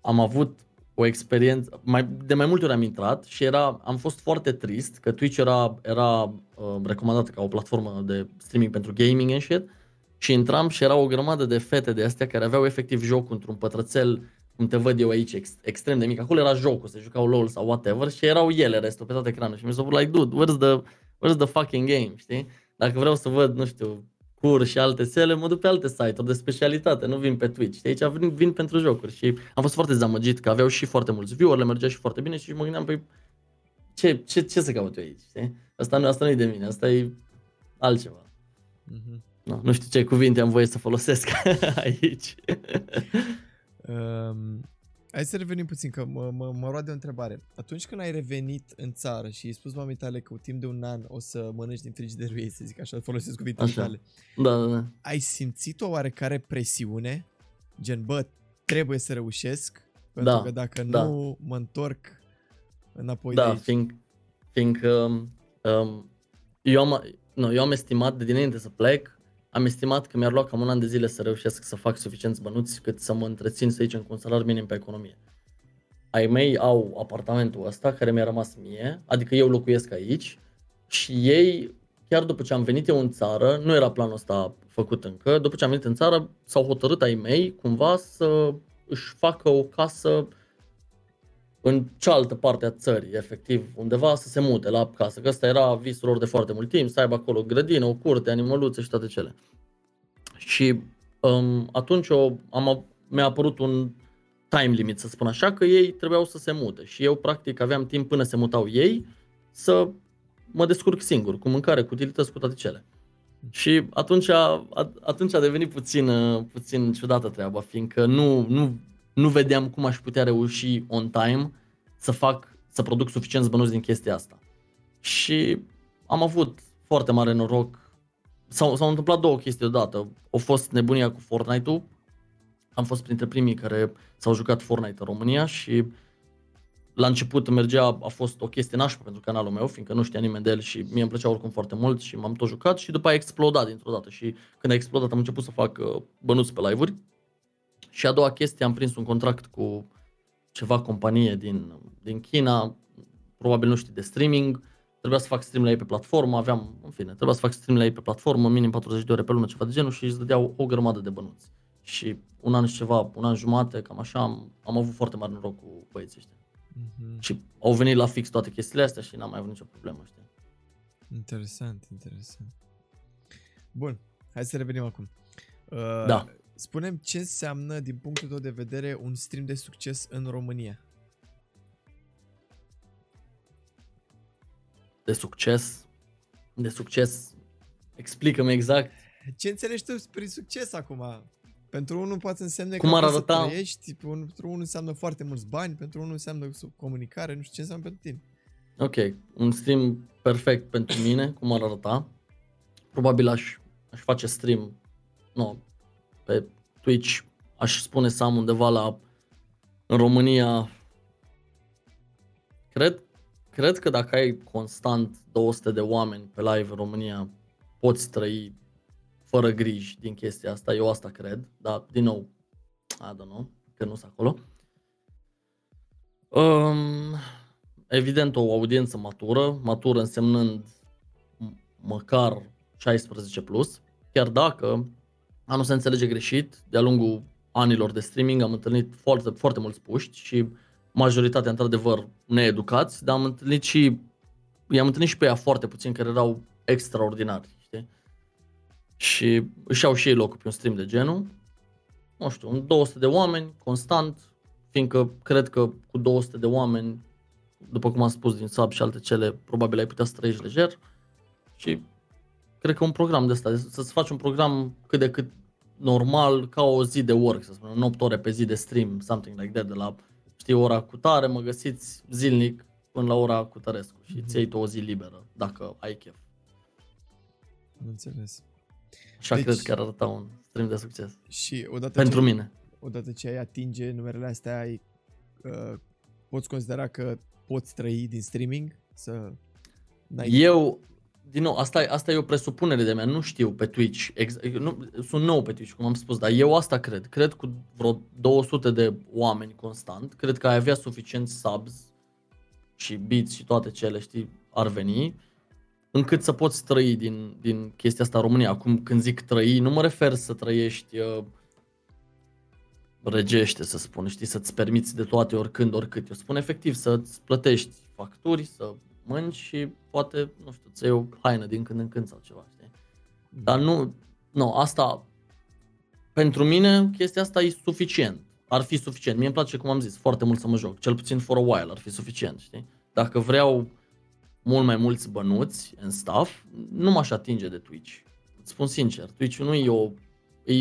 am avut o experiență, mai, de mai multe ori am intrat și era, am fost foarte trist că Twitch era, era uh, recomandat ca o platformă de streaming pentru gaming and shit și intram și era o grămadă de fete de astea care aveau efectiv jocul într-un pătrățel cum te văd eu aici, ex, extrem de mic. Acolo era jocul, se jucau LOL sau whatever și erau ele restul pe tot ecranul. Și mi s-a like, dude, where's the, where's the fucking game, știi? Dacă vreau să văd, nu știu, cur și alte sele, mă duc pe alte site-uri de specialitate, nu vin pe Twitch. Și aici vin, vin pentru jocuri și am fost foarte dezamăgit că aveau și foarte mulți view le mergea și foarte bine și mă gândeam, păi, ce, ce, ce să caut eu aici, știi? Asta nu, asta nu e de mine, asta e altceva. Mm-hmm. No, nu știu ce cuvinte am voie să folosesc aici. Um, hai să revenim puțin, că mă, mă, mă roade o întrebare. Atunci când ai revenit în țară și ai spus mamei tale că timp de un an o să mănânci din frigiderul ei, să zic așa, folosesc cuvintele tale. Da, da, da. Ai simțit o oarecare presiune? Gen, bă, trebuie să reușesc, pentru da, că dacă da. nu mă întorc înapoi da, de aici. fiind, fiindcă um, eu, am, nu, eu am estimat de dinainte să plec am estimat că mi-ar lua cam un an de zile să reușesc să fac suficienți bănuți cât să mă întrețin, să zicem, cu un salar minim pe economie. Ai mei au apartamentul ăsta care mi-a rămas mie, adică eu locuiesc aici și ei, chiar după ce am venit eu în țară, nu era planul ăsta făcut încă, după ce am venit în țară, s-au hotărât ai mei cumva să își facă o casă în cealaltă parte a țării, efectiv, undeva să se mute la casă, că ăsta era visul lor de foarte mult timp, să aibă acolo o grădină, o curte, animăluțe și toate cele. Și um, atunci o, am, mi-a apărut un time limit, să spun așa, că ei trebuiau să se mute și eu practic aveam timp până se mutau ei să mă descurc singur, cu mâncare, cu utilități, cu toate cele. Și atunci a, atunci a devenit puțin, puțin ciudată treaba, fiindcă nu, nu nu vedeam cum aș putea reuși on time să fac, să produc suficient bănuți din chestia asta. Și am avut foarte mare noroc. S-au, s-au întâmplat două chestii odată. A fost nebunia cu Fortnite-ul. Am fost printre primii care s-au jucat Fortnite în România și la început mergea, a fost o chestie nașpa pentru canalul meu, fiindcă nu știa nimeni de el și mie îmi plăcea oricum foarte mult și m-am tot jucat și după a explodat dintr-o dată și când a explodat am început să fac uh, bănuți pe live-uri și a doua chestie, am prins un contract cu ceva companie din, din China, probabil nu știi, de streaming. Trebuia să fac stream la ei pe platformă, aveam, în fine, trebuia să fac stream la ei pe platformă, minim 40 de ore pe lună, ceva de genul și îți dădeau o grămadă de bănuți. Și un an și ceva, un an jumate, cam așa, am, am avut foarte mare noroc cu băieții ăștia. Mm-hmm. Și au venit la fix toate chestiile astea și n-am mai avut nicio problemă, știi? Interesant, interesant. Bun, hai să revenim acum. Uh, da spunem ce înseamnă, din punctul tău de vedere, un stream de succes în România. De succes? De succes? Explică-mi exact. Ce înțelegi tu prin succes acum? Pentru unul poate să însemne Cum că ar poți arăta? să trăiești, pentru unul înseamnă foarte mulți bani, pentru unul înseamnă comunicare, nu știu ce înseamnă pentru tine. Ok, un stream perfect pentru mine, cum ar arăta? Probabil aș, aș face stream, nu, pe Twitch, aș spune să am undeva la, în România, cred, cred că dacă ai constant 200 de oameni pe live în România, poți trăi fără griji din chestia asta, eu asta cred, dar din nou, I don't know, că nu sunt acolo. Um, evident o audiență matură, matură însemnând m- măcar 16 plus, chiar dacă a nu se înțelege greșit, de-a lungul anilor de streaming am întâlnit foarte, foarte mulți puști și majoritatea într-adevăr needucați, dar am întâlnit și i-am întâlnit și pe ea foarte puțin care erau extraordinari, știi? Și își iau și ei locul pe un stream de genul. Nu știu, un 200 de oameni, constant, fiindcă cred că cu 200 de oameni după cum am spus, din sub și alte cele, probabil ai putea să trăiești lejer și cred că un program de ăsta, să-ți faci un program cât de cât normal, ca o zi de work, să spunem, 8 ore pe zi de stream, something like that, de la, știi, ora cu tare, mă găsiți zilnic până la ora cu tărescu și Mhm. ți iei tu o zi liberă, dacă ai chef. Nu înțeles. Așa Deci- cred că ar arăta un stream de succes. Și odată Pentru ce, mine. odată ce ai atinge numerele astea, ai, uh, poți considera că poți trăi din streaming? Să n-ai... Eu, din nou, asta, e- asta e o presupunere de mea, nu știu pe Twitch, ex, nu, sunt nou pe Twitch, cum am spus, dar eu asta cred. Cred cu vreo 200 de oameni constant, cred că ai avea suficient subs și bits și toate cele, știi, ar veni, încât să poți trăi din, din chestia asta în România. Acum, când zic trăi, nu mă refer să trăiești uh, regește, să spun, știi, să-ți permiți de toate oricând, oricât. Eu spun efectiv să-ți plătești facturi, să mânci și poate, nu știu, să iei o haină din când în când sau ceva, știi? Dar nu, nu, asta, pentru mine, chestia asta e suficient. Ar fi suficient. Mie îmi place, cum am zis, foarte mult să mă joc. Cel puțin for a while ar fi suficient, știi? Dacă vreau mult mai mulți bănuți în staff, nu m-aș atinge de Twitch. Îți spun sincer, Twitch nu e o... E,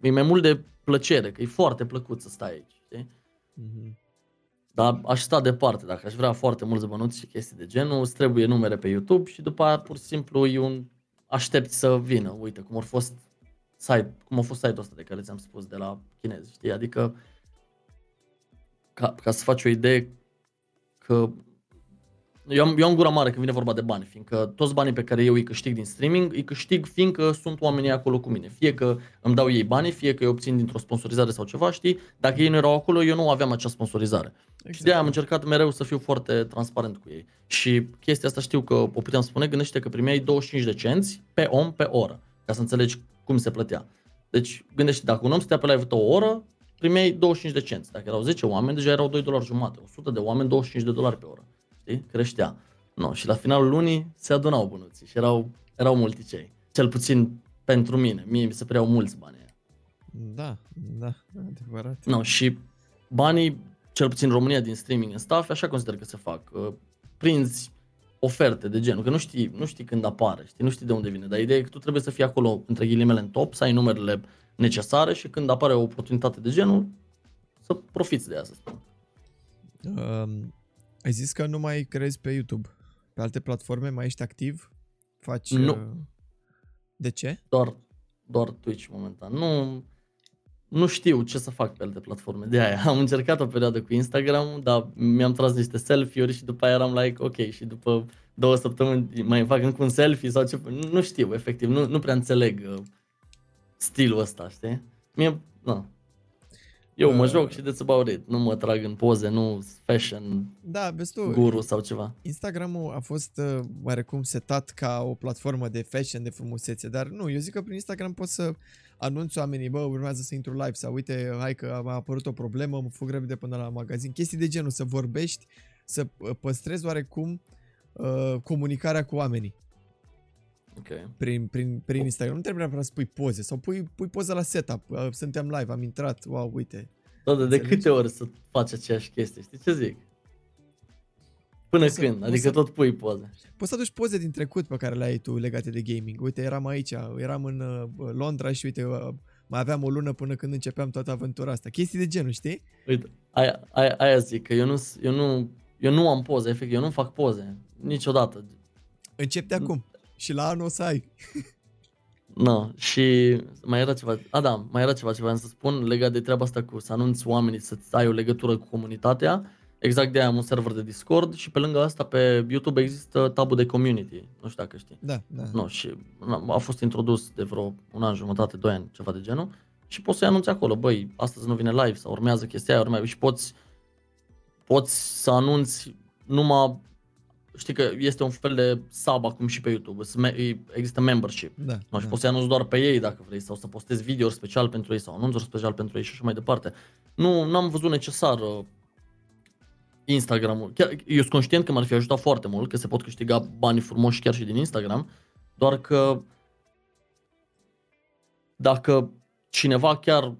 e mai mult de plăcere, că e foarte plăcut să stai aici, știi? Mhm. Dar aș sta departe, dacă aș vrea foarte mulți bănuți și chestii de genul, îți trebuie numere pe YouTube și după aia pur și simplu e un aștepți să vină. Uite, cum a fost site, cum a fost site-ul ăsta de care ți-am spus de la chinezi, știi? Adică ca, ca să faci o idee că eu am, eu am gura mare când vine vorba de bani, fiindcă toți banii pe care eu îi câștig din streaming, îi câștig fiindcă sunt oamenii acolo cu mine. Fie că îmi dau ei banii, fie că îi obțin dintr-o sponsorizare sau ceva, știi? Dacă ei nu erau acolo, eu nu aveam acea sponsorizare. Și de aia am încercat mereu să fiu foarte transparent cu ei. Și chestia asta știu că o puteam spune, gândește că primeai 25 de cenți pe om pe oră, ca să înțelegi cum se plătea. Deci gândește, dacă un om stătea pe live o oră, primeai 25 de cenți. Dacă erau 10 oameni, deja erau 2 dolari jumate. 100 de oameni, 25 de dolari pe oră. Știi? Creștea. No, și la finalul lunii se adunau bănuții și erau, erau multicei. Cel puțin pentru mine. Mie mi se păreau mulți bani. aia. Da, da, adevărat. No, și banii, cel puțin în România din streaming în staff, așa consider că se fac. Uh, Prinzi oferte de genul, că nu știi, nu știi când apare, știi, nu știi de unde vine, dar ideea e că tu trebuie să fii acolo, între ghilimele, în top, să ai numerele necesare și când apare o oportunitate de genul, să profiți de ea, să spun. Um, ai zis că nu mai crezi pe YouTube. Pe alte platforme mai ești activ? Faci... Nu. Uh, de ce? Doar, doar Twitch momentan. Nu, nu știu ce să fac pe alte platforme, de aia. Am încercat o perioadă cu Instagram, dar mi-am tras niște selfie-uri și după aia eram like, ok, și după două săptămâni mai fac încă un selfie sau ce, nu, nu știu, efectiv, nu, nu prea înțeleg uh, stilul ăsta, știi? Mie, nu. Eu mă Uh. joc și de about it. Nu mă trag în poze, nu fashion Da, vezi tu, guru sau ceva. Instagramul a fost uh, oarecum setat ca o platformă de fashion, de frumusețe, dar nu, eu zic că prin Instagram poți să anunți oamenii, bă, urmează să intru live sau uite, hai că a apărut o problemă, mă fug repede până la magazin, chestii de genul, să vorbești, să uh, păstrezi oarecum uh, comunicarea cu oamenii. Ok. prin, prin, prin Instagram. Nu trebuie neapărat să pui poze sau pui, pui poze la setup. Uh, Suntem live, am intrat, wow, uite. Da, de, de Înțelegi? câte ori să faci aceeași chestie, știi ce zic? Până O să- când? o Adică să- tot pui poze. Poți să aduci poze din trecut pe care le ai tu legate de gaming. Uite, eram aici, eram în uh, Londra și uite, uh, mai aveam o lună până când începeam toată aventura asta. Chestii de genul, știi? Uite, aia, aia, aia zic, că eu nu, eu, nu, eu nu am poze, efect, eu nu fac poze. Niciodată. Încep de acum. Și la anul o să ai. No, și mai era ceva, a da, mai era ceva ce vreau să spun legat de treaba asta cu să anunți oamenii să ai o legătură cu comunitatea. Exact de aia am un server de Discord și pe lângă asta pe YouTube există tabul de community. Nu știu dacă știi. Da, da. Nu, și na, a fost introdus de vreo un an, jumătate, doi ani, ceva de genul. Și poți să-i anunți acolo, băi, astăzi nu vine live sau urmează chestia aia, urmează. Și poți, poți să anunți numai, știi că este un fel de sub acum și pe YouTube, Sunt me- există membership. Da, No, și da. poți să anunți doar pe ei dacă vrei sau să postezi video special pentru ei sau anunțuri special pentru ei și așa mai departe. Nu am văzut necesar uh, Instagram-ul. Chiar, eu sunt conștient că m-ar fi ajutat foarte mult, că se pot câștiga bani frumoși chiar și din Instagram, doar că dacă cineva chiar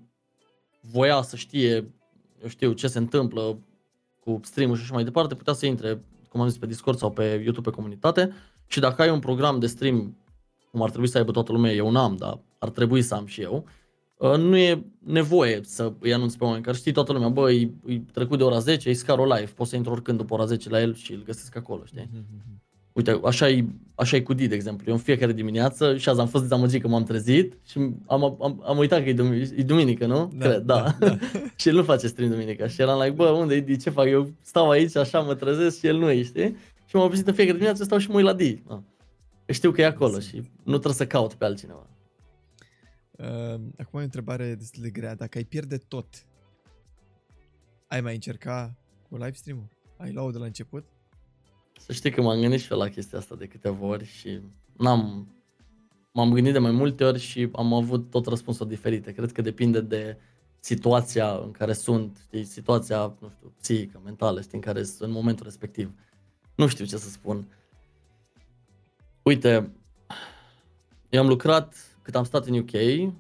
voia să știe, eu știu, ce se întâmplă cu stream și așa mai departe, putea să intre, cum am zis, pe Discord sau pe YouTube pe comunitate și dacă ai un program de stream cum ar trebui să aibă toată lumea, eu n-am, dar ar trebui să am și eu, uh, nu e nevoie să îi anunț pe oameni care știi toată lumea, bă, e, e trecut de ora 10, e Scaro Live, pot să intru oricând după ora 10 la el și îl găsesc acolo, știi? Mhm. Uite, așa e, așa e cu Di, de exemplu. Eu în fiecare dimineață și azi am fost dezamăgit că m-am trezit și am, am, am uitat că e, dum- e duminică, nu? Da, Cred, da. da, da. și el nu face stream duminica. Și eram like, bă, unde e Di? Ce fac? Eu stau aici, așa mă trezesc și el nu e, știi? Și m-am obișnuit în fiecare dimineață, stau și mă uit la Di. Da. Că Știu că e acolo și nu trebuie să caut pe altcineva. Uh, acum e o întrebare destul de grea. Dacă ai pierde tot, ai mai încerca cu live stream-ul? Ai luat de la început? Să știi că m-am gândit și eu la chestia asta de câteva ori și n-am... M-am gândit de mai multe ori și am avut tot răspunsuri diferite. Cred că depinde de situația în care sunt, știi, situația, nu știu, psihică, mentală, știi, în care sunt în momentul respectiv. Nu știu ce să spun. Uite, eu am lucrat, cât am stat în UK,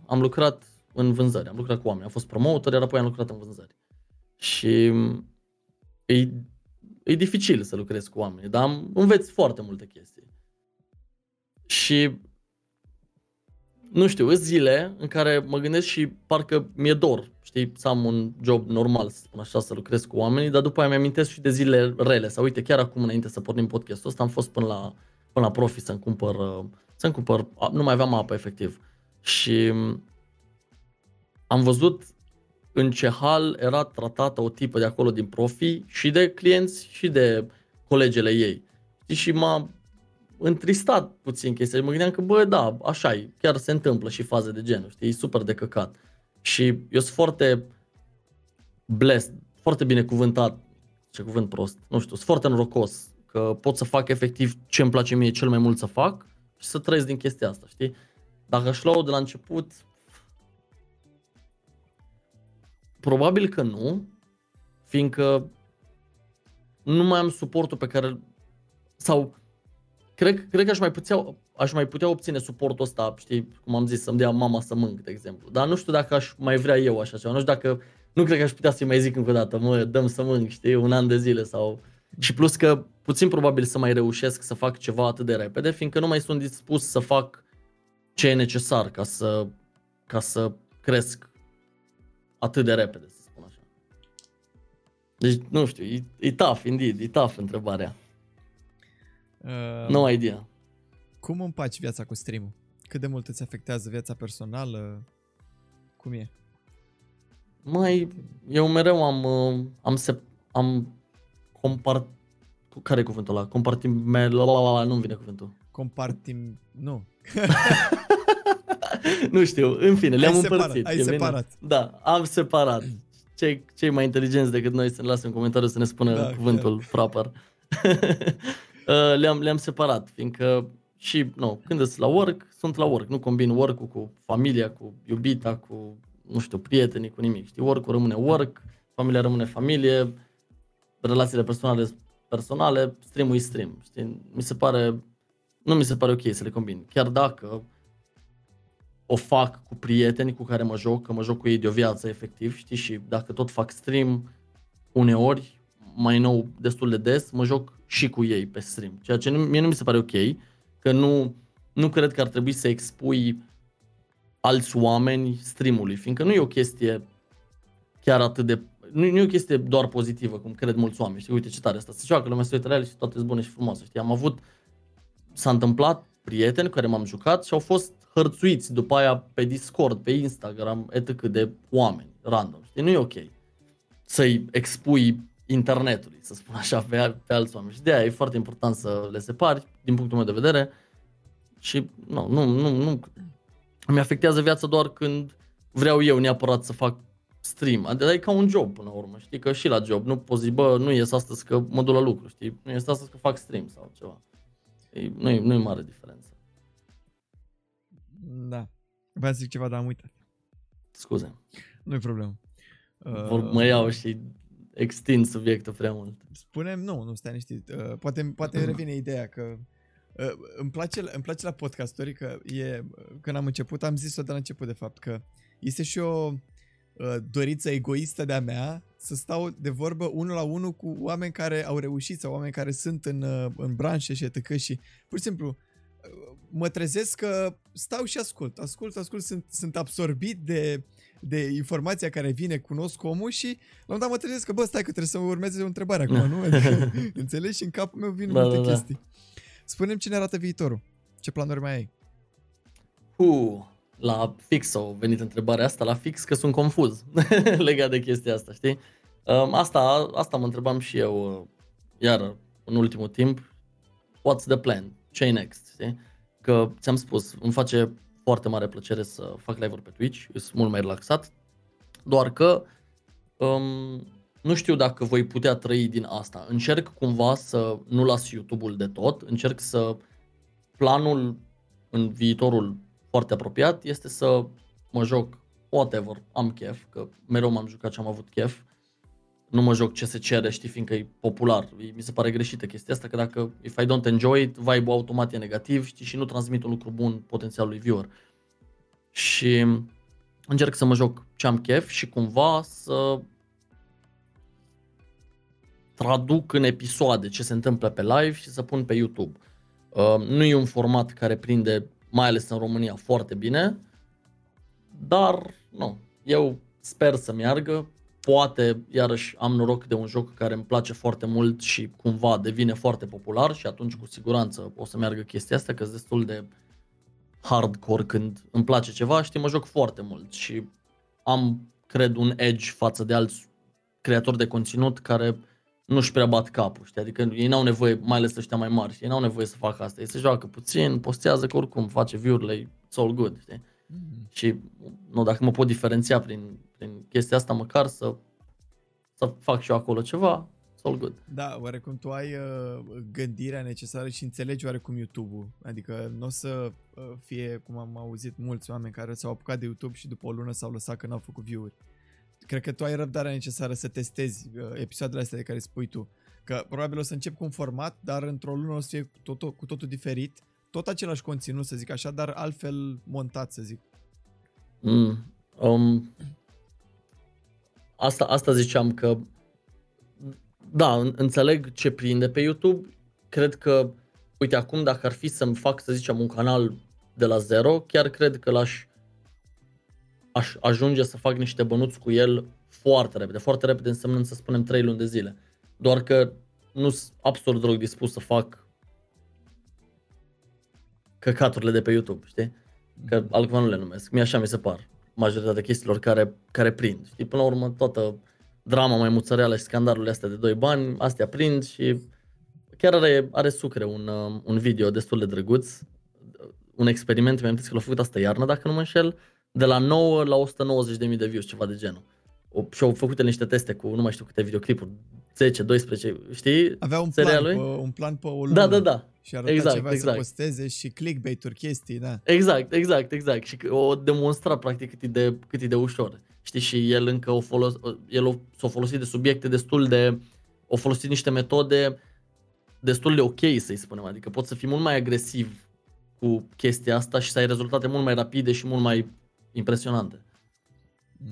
am lucrat în vânzări, am lucrat cu oameni, am fost promoter, iar apoi am lucrat în vânzări. Și e e dificil să lucrezi cu oameni, dar am, înveți foarte multe chestii. Și nu știu, sunt zile în care mă gândesc și parcă mi-e dor, știi, să am un job normal, să spun așa, să lucrez cu oamenii, dar după aia mi-amintesc și de zile rele. Sau uite, chiar acum, înainte să pornim podcastul ăsta, am fost până la, până la Profi să-mi cumpăr, uh, să-mi cumpăr, a, nu mai aveam apă, efectiv. Și am văzut în ce hal era tratată o tipă de acolo din profi și de clienți și de colegele ei. Știi, și m-a întristat puțin chestia. Mă gândeam că, bă, da, așa e, chiar se întâmplă și faze de genul, știi, e super de căcat. Și eu sunt foarte blessed, foarte binecuvântat, ce cuvânt prost, nu știu, sunt foarte norocos că pot să fac efectiv ce îmi place mie cel mai mult să fac și să trăiesc din chestia asta, știi? Dacă aș lua de la început, Probabil că nu, fiindcă nu mai am suportul pe care sau cred, cred că aș mai, putea, aș mai putea obține suportul ăsta, știi, cum am zis, să-mi dea mama să mânc, de exemplu. Dar nu știu dacă aș mai vrea eu așa ceva, nu știu dacă, nu cred că aș putea să-i mai zic încă o dată, mă, dăm să mânc, știi, un an de zile sau... Și plus că puțin probabil să mai reușesc să fac ceva atât de repede, fiindcă nu mai sunt dispus să fac ce e necesar ca să, ca să cresc atât de repede, să spun așa. Deci, nu știu, e, e tough, indeed, e tough întrebarea. Uh, No idea. Cum împaci viața cu stream Cât de mult îți afectează viața personală? Cum e? Mai, eu mereu am, uh, am, se, am compart, care e cuvântul ăla? Compartimel, nu-mi vine cuvântul. Compartim... Nu. nu știu, în fine, le-am Ai separat, împărțit. ai e bine? separat. Da, am separat. Cei, cei mai inteligenți decât noi să ne lasă în comentariu să ne spună Da, da, cuvântul proper. Uh, le-am, le-am separat, fiindcă și, nu, când sunt la work, sunt la work. Nu combin work-ul cu familia, cu iubita, cu, nu știu, prietenii, cu nimic. Știi, work-ul rămâne work, familia rămâne familie, relațiile personale personale, stream-ul e stream. Știi? Mi se pare, nu mi se pare ok să le combin. Chiar dacă o fac cu prieteni cu care mă joc, că mă joc cu ei de o viață efectiv, știi, și dacă tot fac stream, uneori, mai nou, destul de des, mă joc și cu ei pe stream. Ceea ce nu, mie nu mi se pare ok, că nu, nu cred că ar trebui să expui alți oameni streamului, fiindcă nu e o chestie chiar atât de... Nu, nu e o chestie doar pozitivă, cum cred mulți oameni. Știi, uite ce tare asta. Se joacă lumea, se uită la ele și toate sunt bune și frumoase. Știi, am avut... S-a întâmplat prieteni cu care m-am jucat și au fost hărțuiți după aia pe Discord, pe Instagram, etc. de oameni, random. Știi, nu e ok să-i expui internetului, să spun așa, pe, pe alți oameni. Și de aia e foarte important să le separi, din punctul meu de vedere. Și nu, nu, nu, nu îmi afectează viața doar când vreau eu neapărat să fac stream. Adică e ca un job până la urmă, știi, că și la job nu poți zi, bă, nu ies astăzi că mă duc la lucru, știi, nu ies astăzi că fac stream sau ceva. E, nu, e, nu e mare diferență. Da. Vreau să zic ceva, dar am uitat. Scuze. Nu e problemă. Vor, mă iau și extind subiectul prea mult. Spunem, nu, nu stai niștit. Uh, poate, poate revine ideea că uh, îmi, place, îmi place la podcasturi că e, când am început, am zis-o de la început de fapt, că este și o uh, dorință egoistă de-a mea să stau de vorbă unul la unul cu oameni care au reușit sau oameni care sunt în, uh, în branșe și etc. Și pur și simplu uh, mă trezesc că stau și ascult, ascult, ascult, sunt, sunt absorbit de de informația care vine, cunosc omul și la un dat mă trezesc că, bă, stai că trebuie să urmeze o întrebare acum, nu? Adică, înțelegi? Și în capul meu vin da, multe da, da. chestii. Spune-mi cine arată viitorul. Ce planuri mai ai? Uh, la fix au venit întrebarea asta, la fix că sunt confuz legat de chestia asta, știi? Um, asta, asta mă întrebam și eu, uh, iar în ultimul timp, what's the plan? Ce next? Știi? Că ți-am spus, îmi face foarte mare plăcere să fac live-uri pe Twitch, sunt mult mai relaxat, doar că um, nu știu dacă voi putea trăi din asta. Încerc cumva să nu las YouTube-ul de tot, încerc să planul în viitorul foarte apropiat este să mă joc whatever, am chef, că mereu m-am jucat și am avut chef. Nu mă joc ce se cere, știi, fiindcă e popular. Mi se pare greșită chestia asta, că dacă if I don't enjoy it, vibe-ul automat e negativ, știi, și nu transmit un lucru bun potențialului viewer. Și încerc să mă joc ce am chef și cumva să traduc în episoade ce se întâmplă pe live și să pun pe YouTube. Uh, nu e un format care prinde, mai ales în România, foarte bine, dar nu, eu sper să meargă. Poate, iarăși, am noroc de un joc care îmi place foarte mult și cumva devine foarte popular și atunci cu siguranță o să meargă chestia asta, că sunt destul de hardcore când îmi place ceva, știi, mă joc foarte mult și am, cred, un edge față de alți creatori de conținut care nu-și prea bat capul, știi? Adică ei n-au nevoie, mai ales ăștia mai mari, ei n-au nevoie să facă asta. Ei se joacă puțin, postează că oricum face view-urile, it's all good, știi? Mm-hmm. Și nu, dacă mă pot diferenția prin, prin chestia asta, măcar să, să fac și eu acolo ceva, it's all good. Da, oarecum tu ai uh, gândirea necesară și înțelegi oarecum YouTube-ul. Adică nu o să uh, fie, cum am auzit mulți oameni care s-au apucat de YouTube și după o lună s-au lăsat că n-au făcut view-uri cred că tu ai răbdarea necesară să testezi uh, episoadele astea de care spui tu. Că probabil o să încep cu un format, dar într-o lună o să fie cu totul, cu totul diferit. Tot același conținut, să zic așa, dar altfel montat, să zic. Mm, um, asta, asta ziceam că da, înțeleg ce prinde pe YouTube. Cred că, uite, acum dacă ar fi să-mi fac, să zicem, un canal de la zero, chiar cred că l-aș aș ajunge să fac niște bănuți cu el foarte repede. Foarte repede însemnând să spunem 3 luni de zile. Doar că nu sunt absolut deloc dispus să fac căcaturile de pe YouTube, știi? Că altceva nu le numesc. Mie așa mi se par majoritatea chestiilor care, care prind. Știi, până la urmă toată drama mai muțăreală și scandalurile astea de doi bani, astea prind și chiar are, are sucre un, un video destul de drăguț, un experiment, mi-am că l-a făcut asta iarnă, dacă nu mă înșel, de la 9 la 190.000 de views, ceva de genul. O, și au făcut niște teste cu nu mai știu câte videoclipuri, 10, 12, știi? Avea un plan, pe, un plan pe o lună. Da, da, da. Și arăta exact, ceva exact. să posteze și clickbait-uri, chestii, da. Exact, exact, exact. Și o demonstra practic cât e de, cât e de ușor. Știi, și el încă o folos, el o, s-a folosit de subiecte destul de, o folosit niște metode destul de ok, să-i spunem. Adică poți să fii mult mai agresiv cu chestia asta și să ai rezultate mult mai rapide și mult mai impresionante.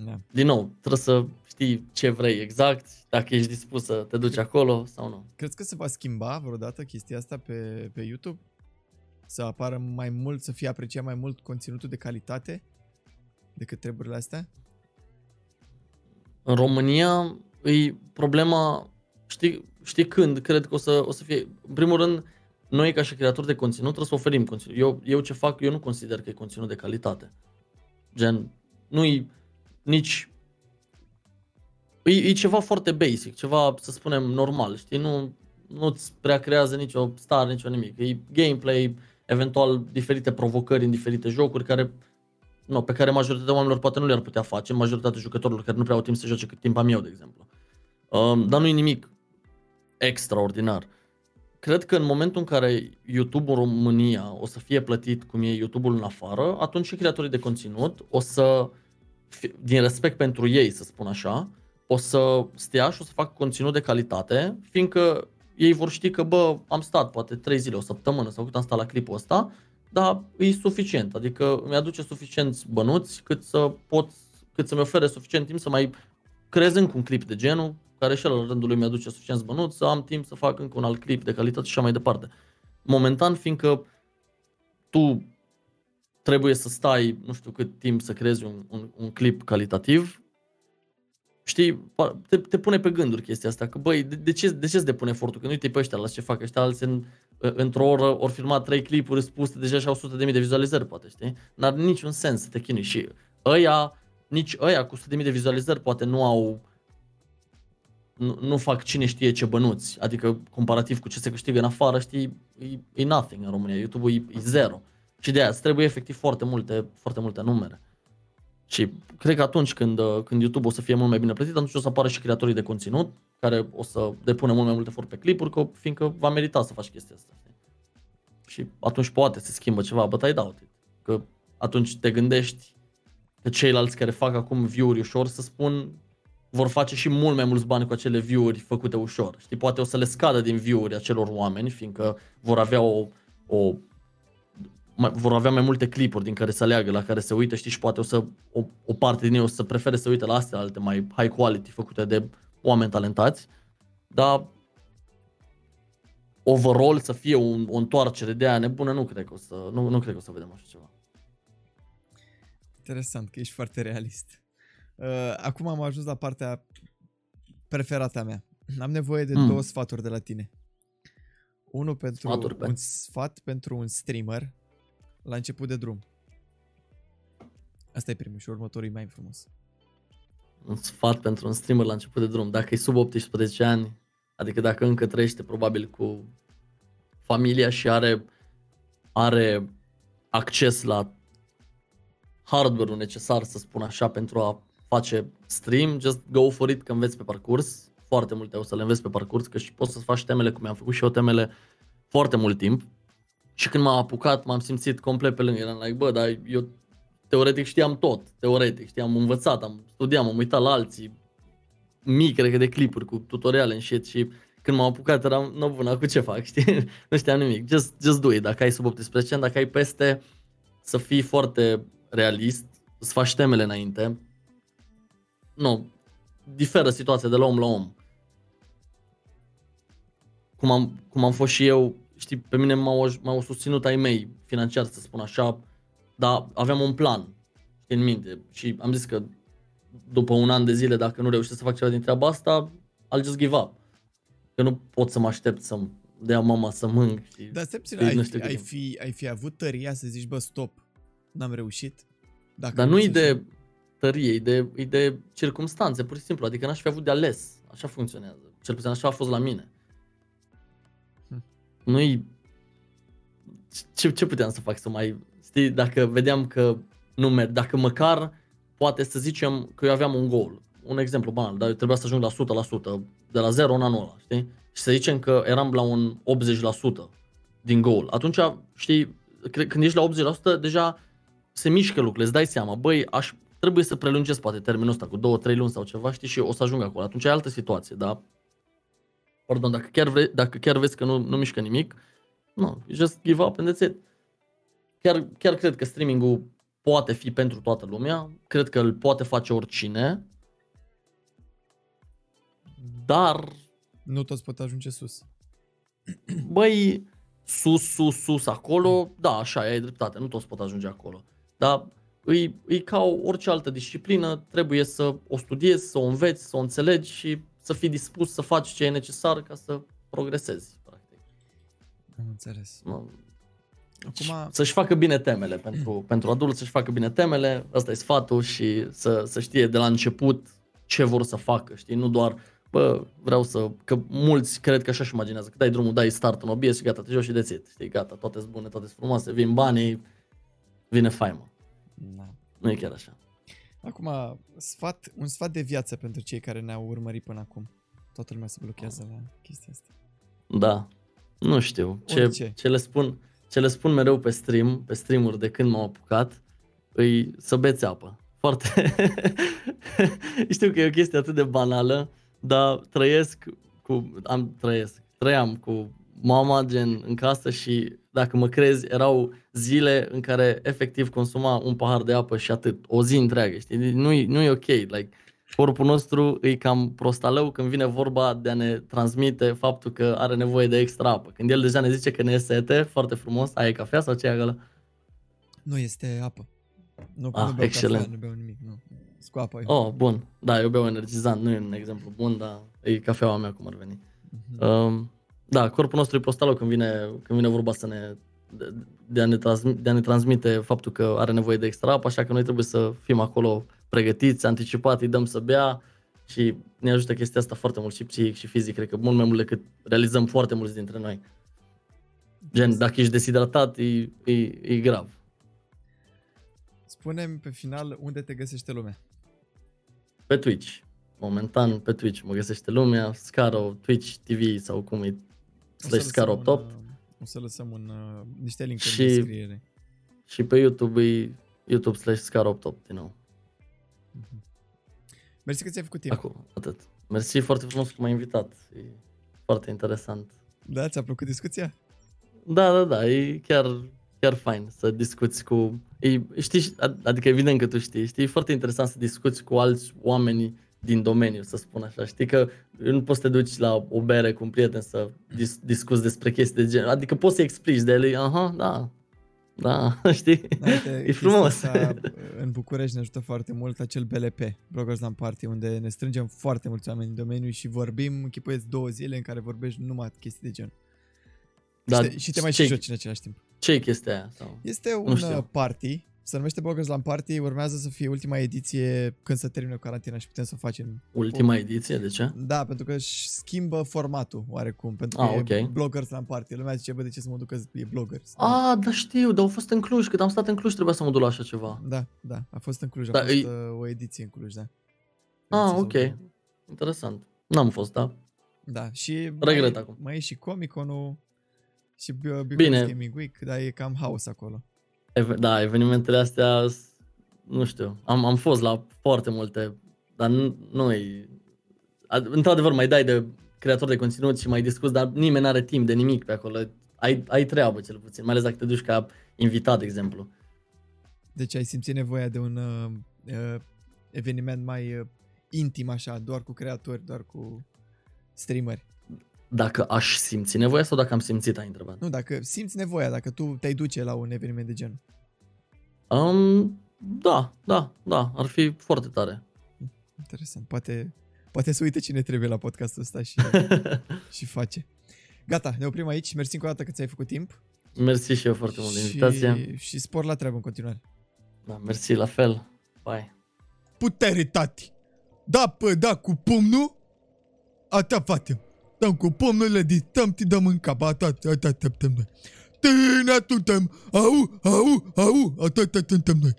Da. Din nou, trebuie să știi ce vrei exact, dacă ești dispus să te duci acolo sau nu. Crezi că se va schimba vreodată chestia asta pe, pe YouTube? Să apară mai mult, să fie apreciat mai mult conținutul de calitate decât treburile astea? În România e problema, știi, știi când, cred că o să, o să fie, în primul rând, noi ca și creatori de conținut trebuie să oferim conținut. Eu, eu ce fac, eu nu consider că e conținut de calitate. Gen, nu-i nici... E, e ceva foarte basic, ceva, să spunem, normal, știi? Nu, nu-ți prea creează nicio star, nicio nimic. E gameplay, eventual diferite provocări în diferite jocuri care no, pe care majoritatea oamenilor poate nu le-ar putea face, majoritatea jucătorilor care nu prea au timp să joace cât timp am eu, de exemplu. Um, dar nu e nimic extraordinar. Cred că în momentul în care YouTube în România o să fie plătit cum e YouTube-ul în afară, atunci și creatorii de conținut o să, din respect pentru ei, să spun așa, o să stea și o să facă conținut de calitate, fiindcă ei vor ști că, bă, am stat poate 3 zile, o săptămână sau cât am stat la clipul ăsta, dar e suficient, adică mi-aduce suficienți bănuți cât să pot, cât să-mi ofere suficient timp să mai creez încă un clip de genul, care și el la rândul lui mi-aduce suficient bănuți, să am timp să fac încă un alt clip de calitate și așa mai departe. Momentan, fiindcă tu trebuie să stai nu știu cât timp să creezi un, un, un clip calitativ, știi, te, te pune pe gânduri chestia asta, că băi, de, de ce, de ce îți depune efortul? Că nu uite pe ăștia la ce fac, ăștia alții în, într-o oră ori filmat trei clipuri spuse deja și au sute de mii de vizualizări, poate, știi? N-ar niciun sens să te chinui și ăia, nici ăia cu sute de mii de vizualizări poate nu au nu, nu fac cine știe ce bănuți, adică comparativ cu ce se câștigă în afară, știi, e, e nothing în România, YouTube-ul e, e zero. Și de aia îți trebuie efectiv foarte multe, foarte multe numere. Și cred că atunci când, când YouTube o să fie mult mai bine plătit, atunci o să apară și creatorii de conținut, care o să depună mult mai multe efort pe clipuri, că, fiindcă va merita să faci chestia asta. Și atunci poate se schimbă ceva, but I doubt it. Că atunci te gândești că ceilalți care fac acum view-uri ușor să spun vor face și mult mai mulți bani cu acele view-uri făcute ușor. Știi, poate o să le scadă din view-uri acelor oameni, fiindcă vor avea o, o mai, vor avea mai multe clipuri din care să aleagă, la care se uită, știi, și poate o să, o, o parte din ei o să prefere să uite la astea alte mai high quality făcute de oameni talentați, dar overall să fie un, o întoarcere de aia nebună, nu cred că o să, nu, nu cred că o să vedem așa ceva. Interesant că ești foarte realist. Uh, acum am ajuns la partea preferată a mea. Am nevoie de mm. două sfaturi de la tine. Unul pentru Sfaturi, un sfat pentru un streamer la început de drum. Asta e primul și următorul e mai frumos. Un sfat pentru un streamer la început de drum. Dacă e sub 18 ani, adică dacă încă trăiește probabil cu familia și are, are acces la hardware-ul necesar, să spun așa, pentru a face stream, just go for it că înveți pe parcurs. Foarte multe o să le înveți pe parcurs, că și poți să faci temele cum am făcut și eu temele foarte mult timp. Și când m-am apucat, m-am simțit complet pe lângă. Eram like, bă, dar eu teoretic știam tot. Teoretic, știam, am învățat, am studiat, m-am uitat la alții. Mii, cred că, de clipuri cu tutoriale în shit și când m-am apucat eram, nu bună, cu ce fac, știi? nu știam nimic. Just, just do it. Dacă ai sub 18 ani, dacă ai peste, să fii foarte realist, să faci temele înainte. Nu, diferă situația de la om la om. Cum am, cum am fost și eu știi, pe mine m-au, m-au susținut ai mei financiar, să spun așa, dar aveam un plan în minte și am zis că după un an de zile, dacă nu reușesc să fac ceva din treaba asta, I'll just give up. Că nu pot să mă aștept să dea mama să mânc. Și Dar stai puțin, ai, fi, ai, fi, ai fi avut tăria să zici, bă, stop, n-am reușit? Dacă Dar nu e de tărie, e de, e de circumstanțe, pur și simplu. Adică n-aș fi avut de ales. Așa funcționează. Cel puțin așa a fost la mine nu-i... Ce, ce puteam să fac să mai... Știi, dacă vedeam că nu merg, dacă măcar poate să zicem că eu aveam un gol. Un exemplu banal, dar eu trebuia să ajung la 100% de la 0 în anul ăla, știi? Și să zicem că eram la un 80% din gol. Atunci, știi, când ești la 80%, deja se mișcă lucrurile, îți dai seama, băi, aș, trebuie să prelungesc poate termenul ăsta cu 2-3 luni sau ceva, știi, și o să ajung acolo. Atunci e altă situație, da? Pardon, dacă chiar, vrei, dacă chiar vezi că nu, nu mișcă nimic, nu, just give up and that's it. Chiar, chiar cred că streamingul poate fi pentru toată lumea, cred că îl poate face oricine, dar Nu toți pot ajunge sus. băi, sus, sus, sus, acolo, da, așa, ai dreptate, nu toți pot ajunge acolo. Dar îi, îi ca orice altă disciplină, trebuie să o studiezi, să o înveți, să o înțelegi și să fii dispus să faci ce e necesar ca să progresezi, practic. Am înțeles. Nu- Acum, Să-și facă bine temele pentru, pentru adulți, să-și facă bine temele, ăsta e sfatul și să, să știe de la început ce vor să facă, știi, nu doar bă, vreau să, că mulți cred că așa și imaginează, că dai drumul, dai start în obiect și gata, te joci și de știi, gata, toate sunt bune, toate sunt frumoase, vin banii, vine faima. da. Nu e chiar așa. Acum, sfat, un sfat de viață pentru cei care ne-au urmărit până acum. Toată lumea se blochează la chestia asta. Da, nu știu, ce, Orice. ce, le spun, ce le spun mereu pe stream, pe streamuri de când m-am apucat, îi să beți apă. Foarte... știu că e o chestie atât de banală, dar trăiesc cu... Am, trăiesc. Trăiam cu mama gen în casă și dacă mă crezi, erau zile în care efectiv consuma un pahar de apă și atât, o zi întreagă, știi? Nu e, nu e ok, like, corpul nostru e cam prostalău când vine vorba de a ne transmite faptul că are nevoie de extra apă. Când el deja ne zice că ne e sete, foarte frumos, ai cafea sau ce e acolo? Nu, este apă. Nu, Ah, nu beau excelent. cafea, nu beau nimic, nu. Sunt cu apă. Oh, bun. Da, eu beau energizant, nu e un exemplu bun, dar e cafeaua mea cum ar veni. Mhm. Um, da, corpul nostru e prostală când vine, când vine vorba să ne, de, de, a ne transmite, de a ne transmite faptul că are nevoie de extra apă, așa că noi trebuie să fim acolo pregătiți, anticipat, îi dăm să bea și ne ajută chestia asta foarte mult și psihic și fizic, cred că mult mai mult decât realizăm foarte mulți dintre noi. Gen, dacă ești deshidratat, e, e, e grav. Spune-mi pe final unde te găsește lumea. Pe Twitch. Momentan pe Twitch mă găsește lumea, Scaro, Twitch TV sau cum e, O să slash lăsăm Scaro un, Top. uh, O să lăsăm un, uh, niște linkuri Și- în descriere. Și pe YouTube e YouTube slash Scaro Top din nou. Mersi că ți-ai făcut timp. Acum, atât. Mersi foarte frumos că m-ai invitat. E foarte interesant. Da, ți-a plăcut discuția? Da, da, da, e chiar, chiar fain să discuți cu... E, știi, ad- adică evident că tu știi, știi, e foarte interesant să discuți cu alți oameni din domeniu, să spun așa. Știi că nu poți să te duci la o bere cu un prieten să dis- discuți despre chestii de gen. Adică poți să explici de ele, aha, da, da, știi? Da, uite, e chestia frumos. Asta, în București ne ajută foarte mult acel BLP, Bloggers Land Party, unde ne strângem foarte mulți oameni din domeniu și vorbim, închipuieți două zile în care vorbești numai chestii de gen. Da, și, te, și te mai și ce- joci în același timp. Ce e chestia aia? Sau? Este un știu. uh, party, se numește Bloggers Land Party, urmează să fie ultima ediție când se termină carantina și putem să o facem. Ultima ediție, de ce? Da, pentru că își schimbă formatul oarecum, pentru că Ah, e ok. Bloggers Land Party. Lumea zice, bă, de ce să mă duc că e Bloggers? Ah, da știu, dar au fost în Cluj, când am stat în Cluj trebuia să mă duc la așa ceva. Da, da, a fost în Cluj, a Da, fost e- uh, o ediție în Cluj, da. Ah, Ediție ok. sau- Interesant. N-am fost, da. Da, și Regret mai, acum. mai e și Comic-Con-ul și uh, Bucharest Bine. Gaming Week, dar e cam haos acolo. Eve- da, evenimentele astea, s- nu știu, am, am fost la foarte multe, dar nu, nu e... ad- Într-adevăr, mai dai de creator de conținut și mai discuți, dar nimeni nu are timp de nimic pe acolo. Ai, ai treabă cel puțin, mai ales dacă te duci ca invitat, de exemplu. Deci ai simțit nevoia de un uh, uh, eveniment mai uh, intim așa, doar cu creatori, doar cu streameri. Dacă aș simți nevoia sau dacă am simțit, ai întrebat. Nu, dacă simți nevoia, dacă tu te-ai duce la un eveniment de genul. Um, da, da, da, ar fi foarte tare. Interesant. Poate, poate să uite cine trebuie la podcastul ăsta și, și face. Gata, ne oprim aici. Mersi încă o dată că ți-ai făcut timp. Mersi și eu foarte mult de invitație. și, și spor la treabă în continuare. Da, mersi la fel. Bye. Putere, tati! Da, pă, da, cu pumnul? Ata facem. Dăm cu pumnul, le dictăm, ti dăm în cap. Ata, ata, tăptăm noi. Tine tuntem, au, au, au, atât suntem noi.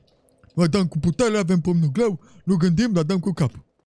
Vă dăm cu putere, avem pumnul greu, nu gândim, dar dăm cu capul.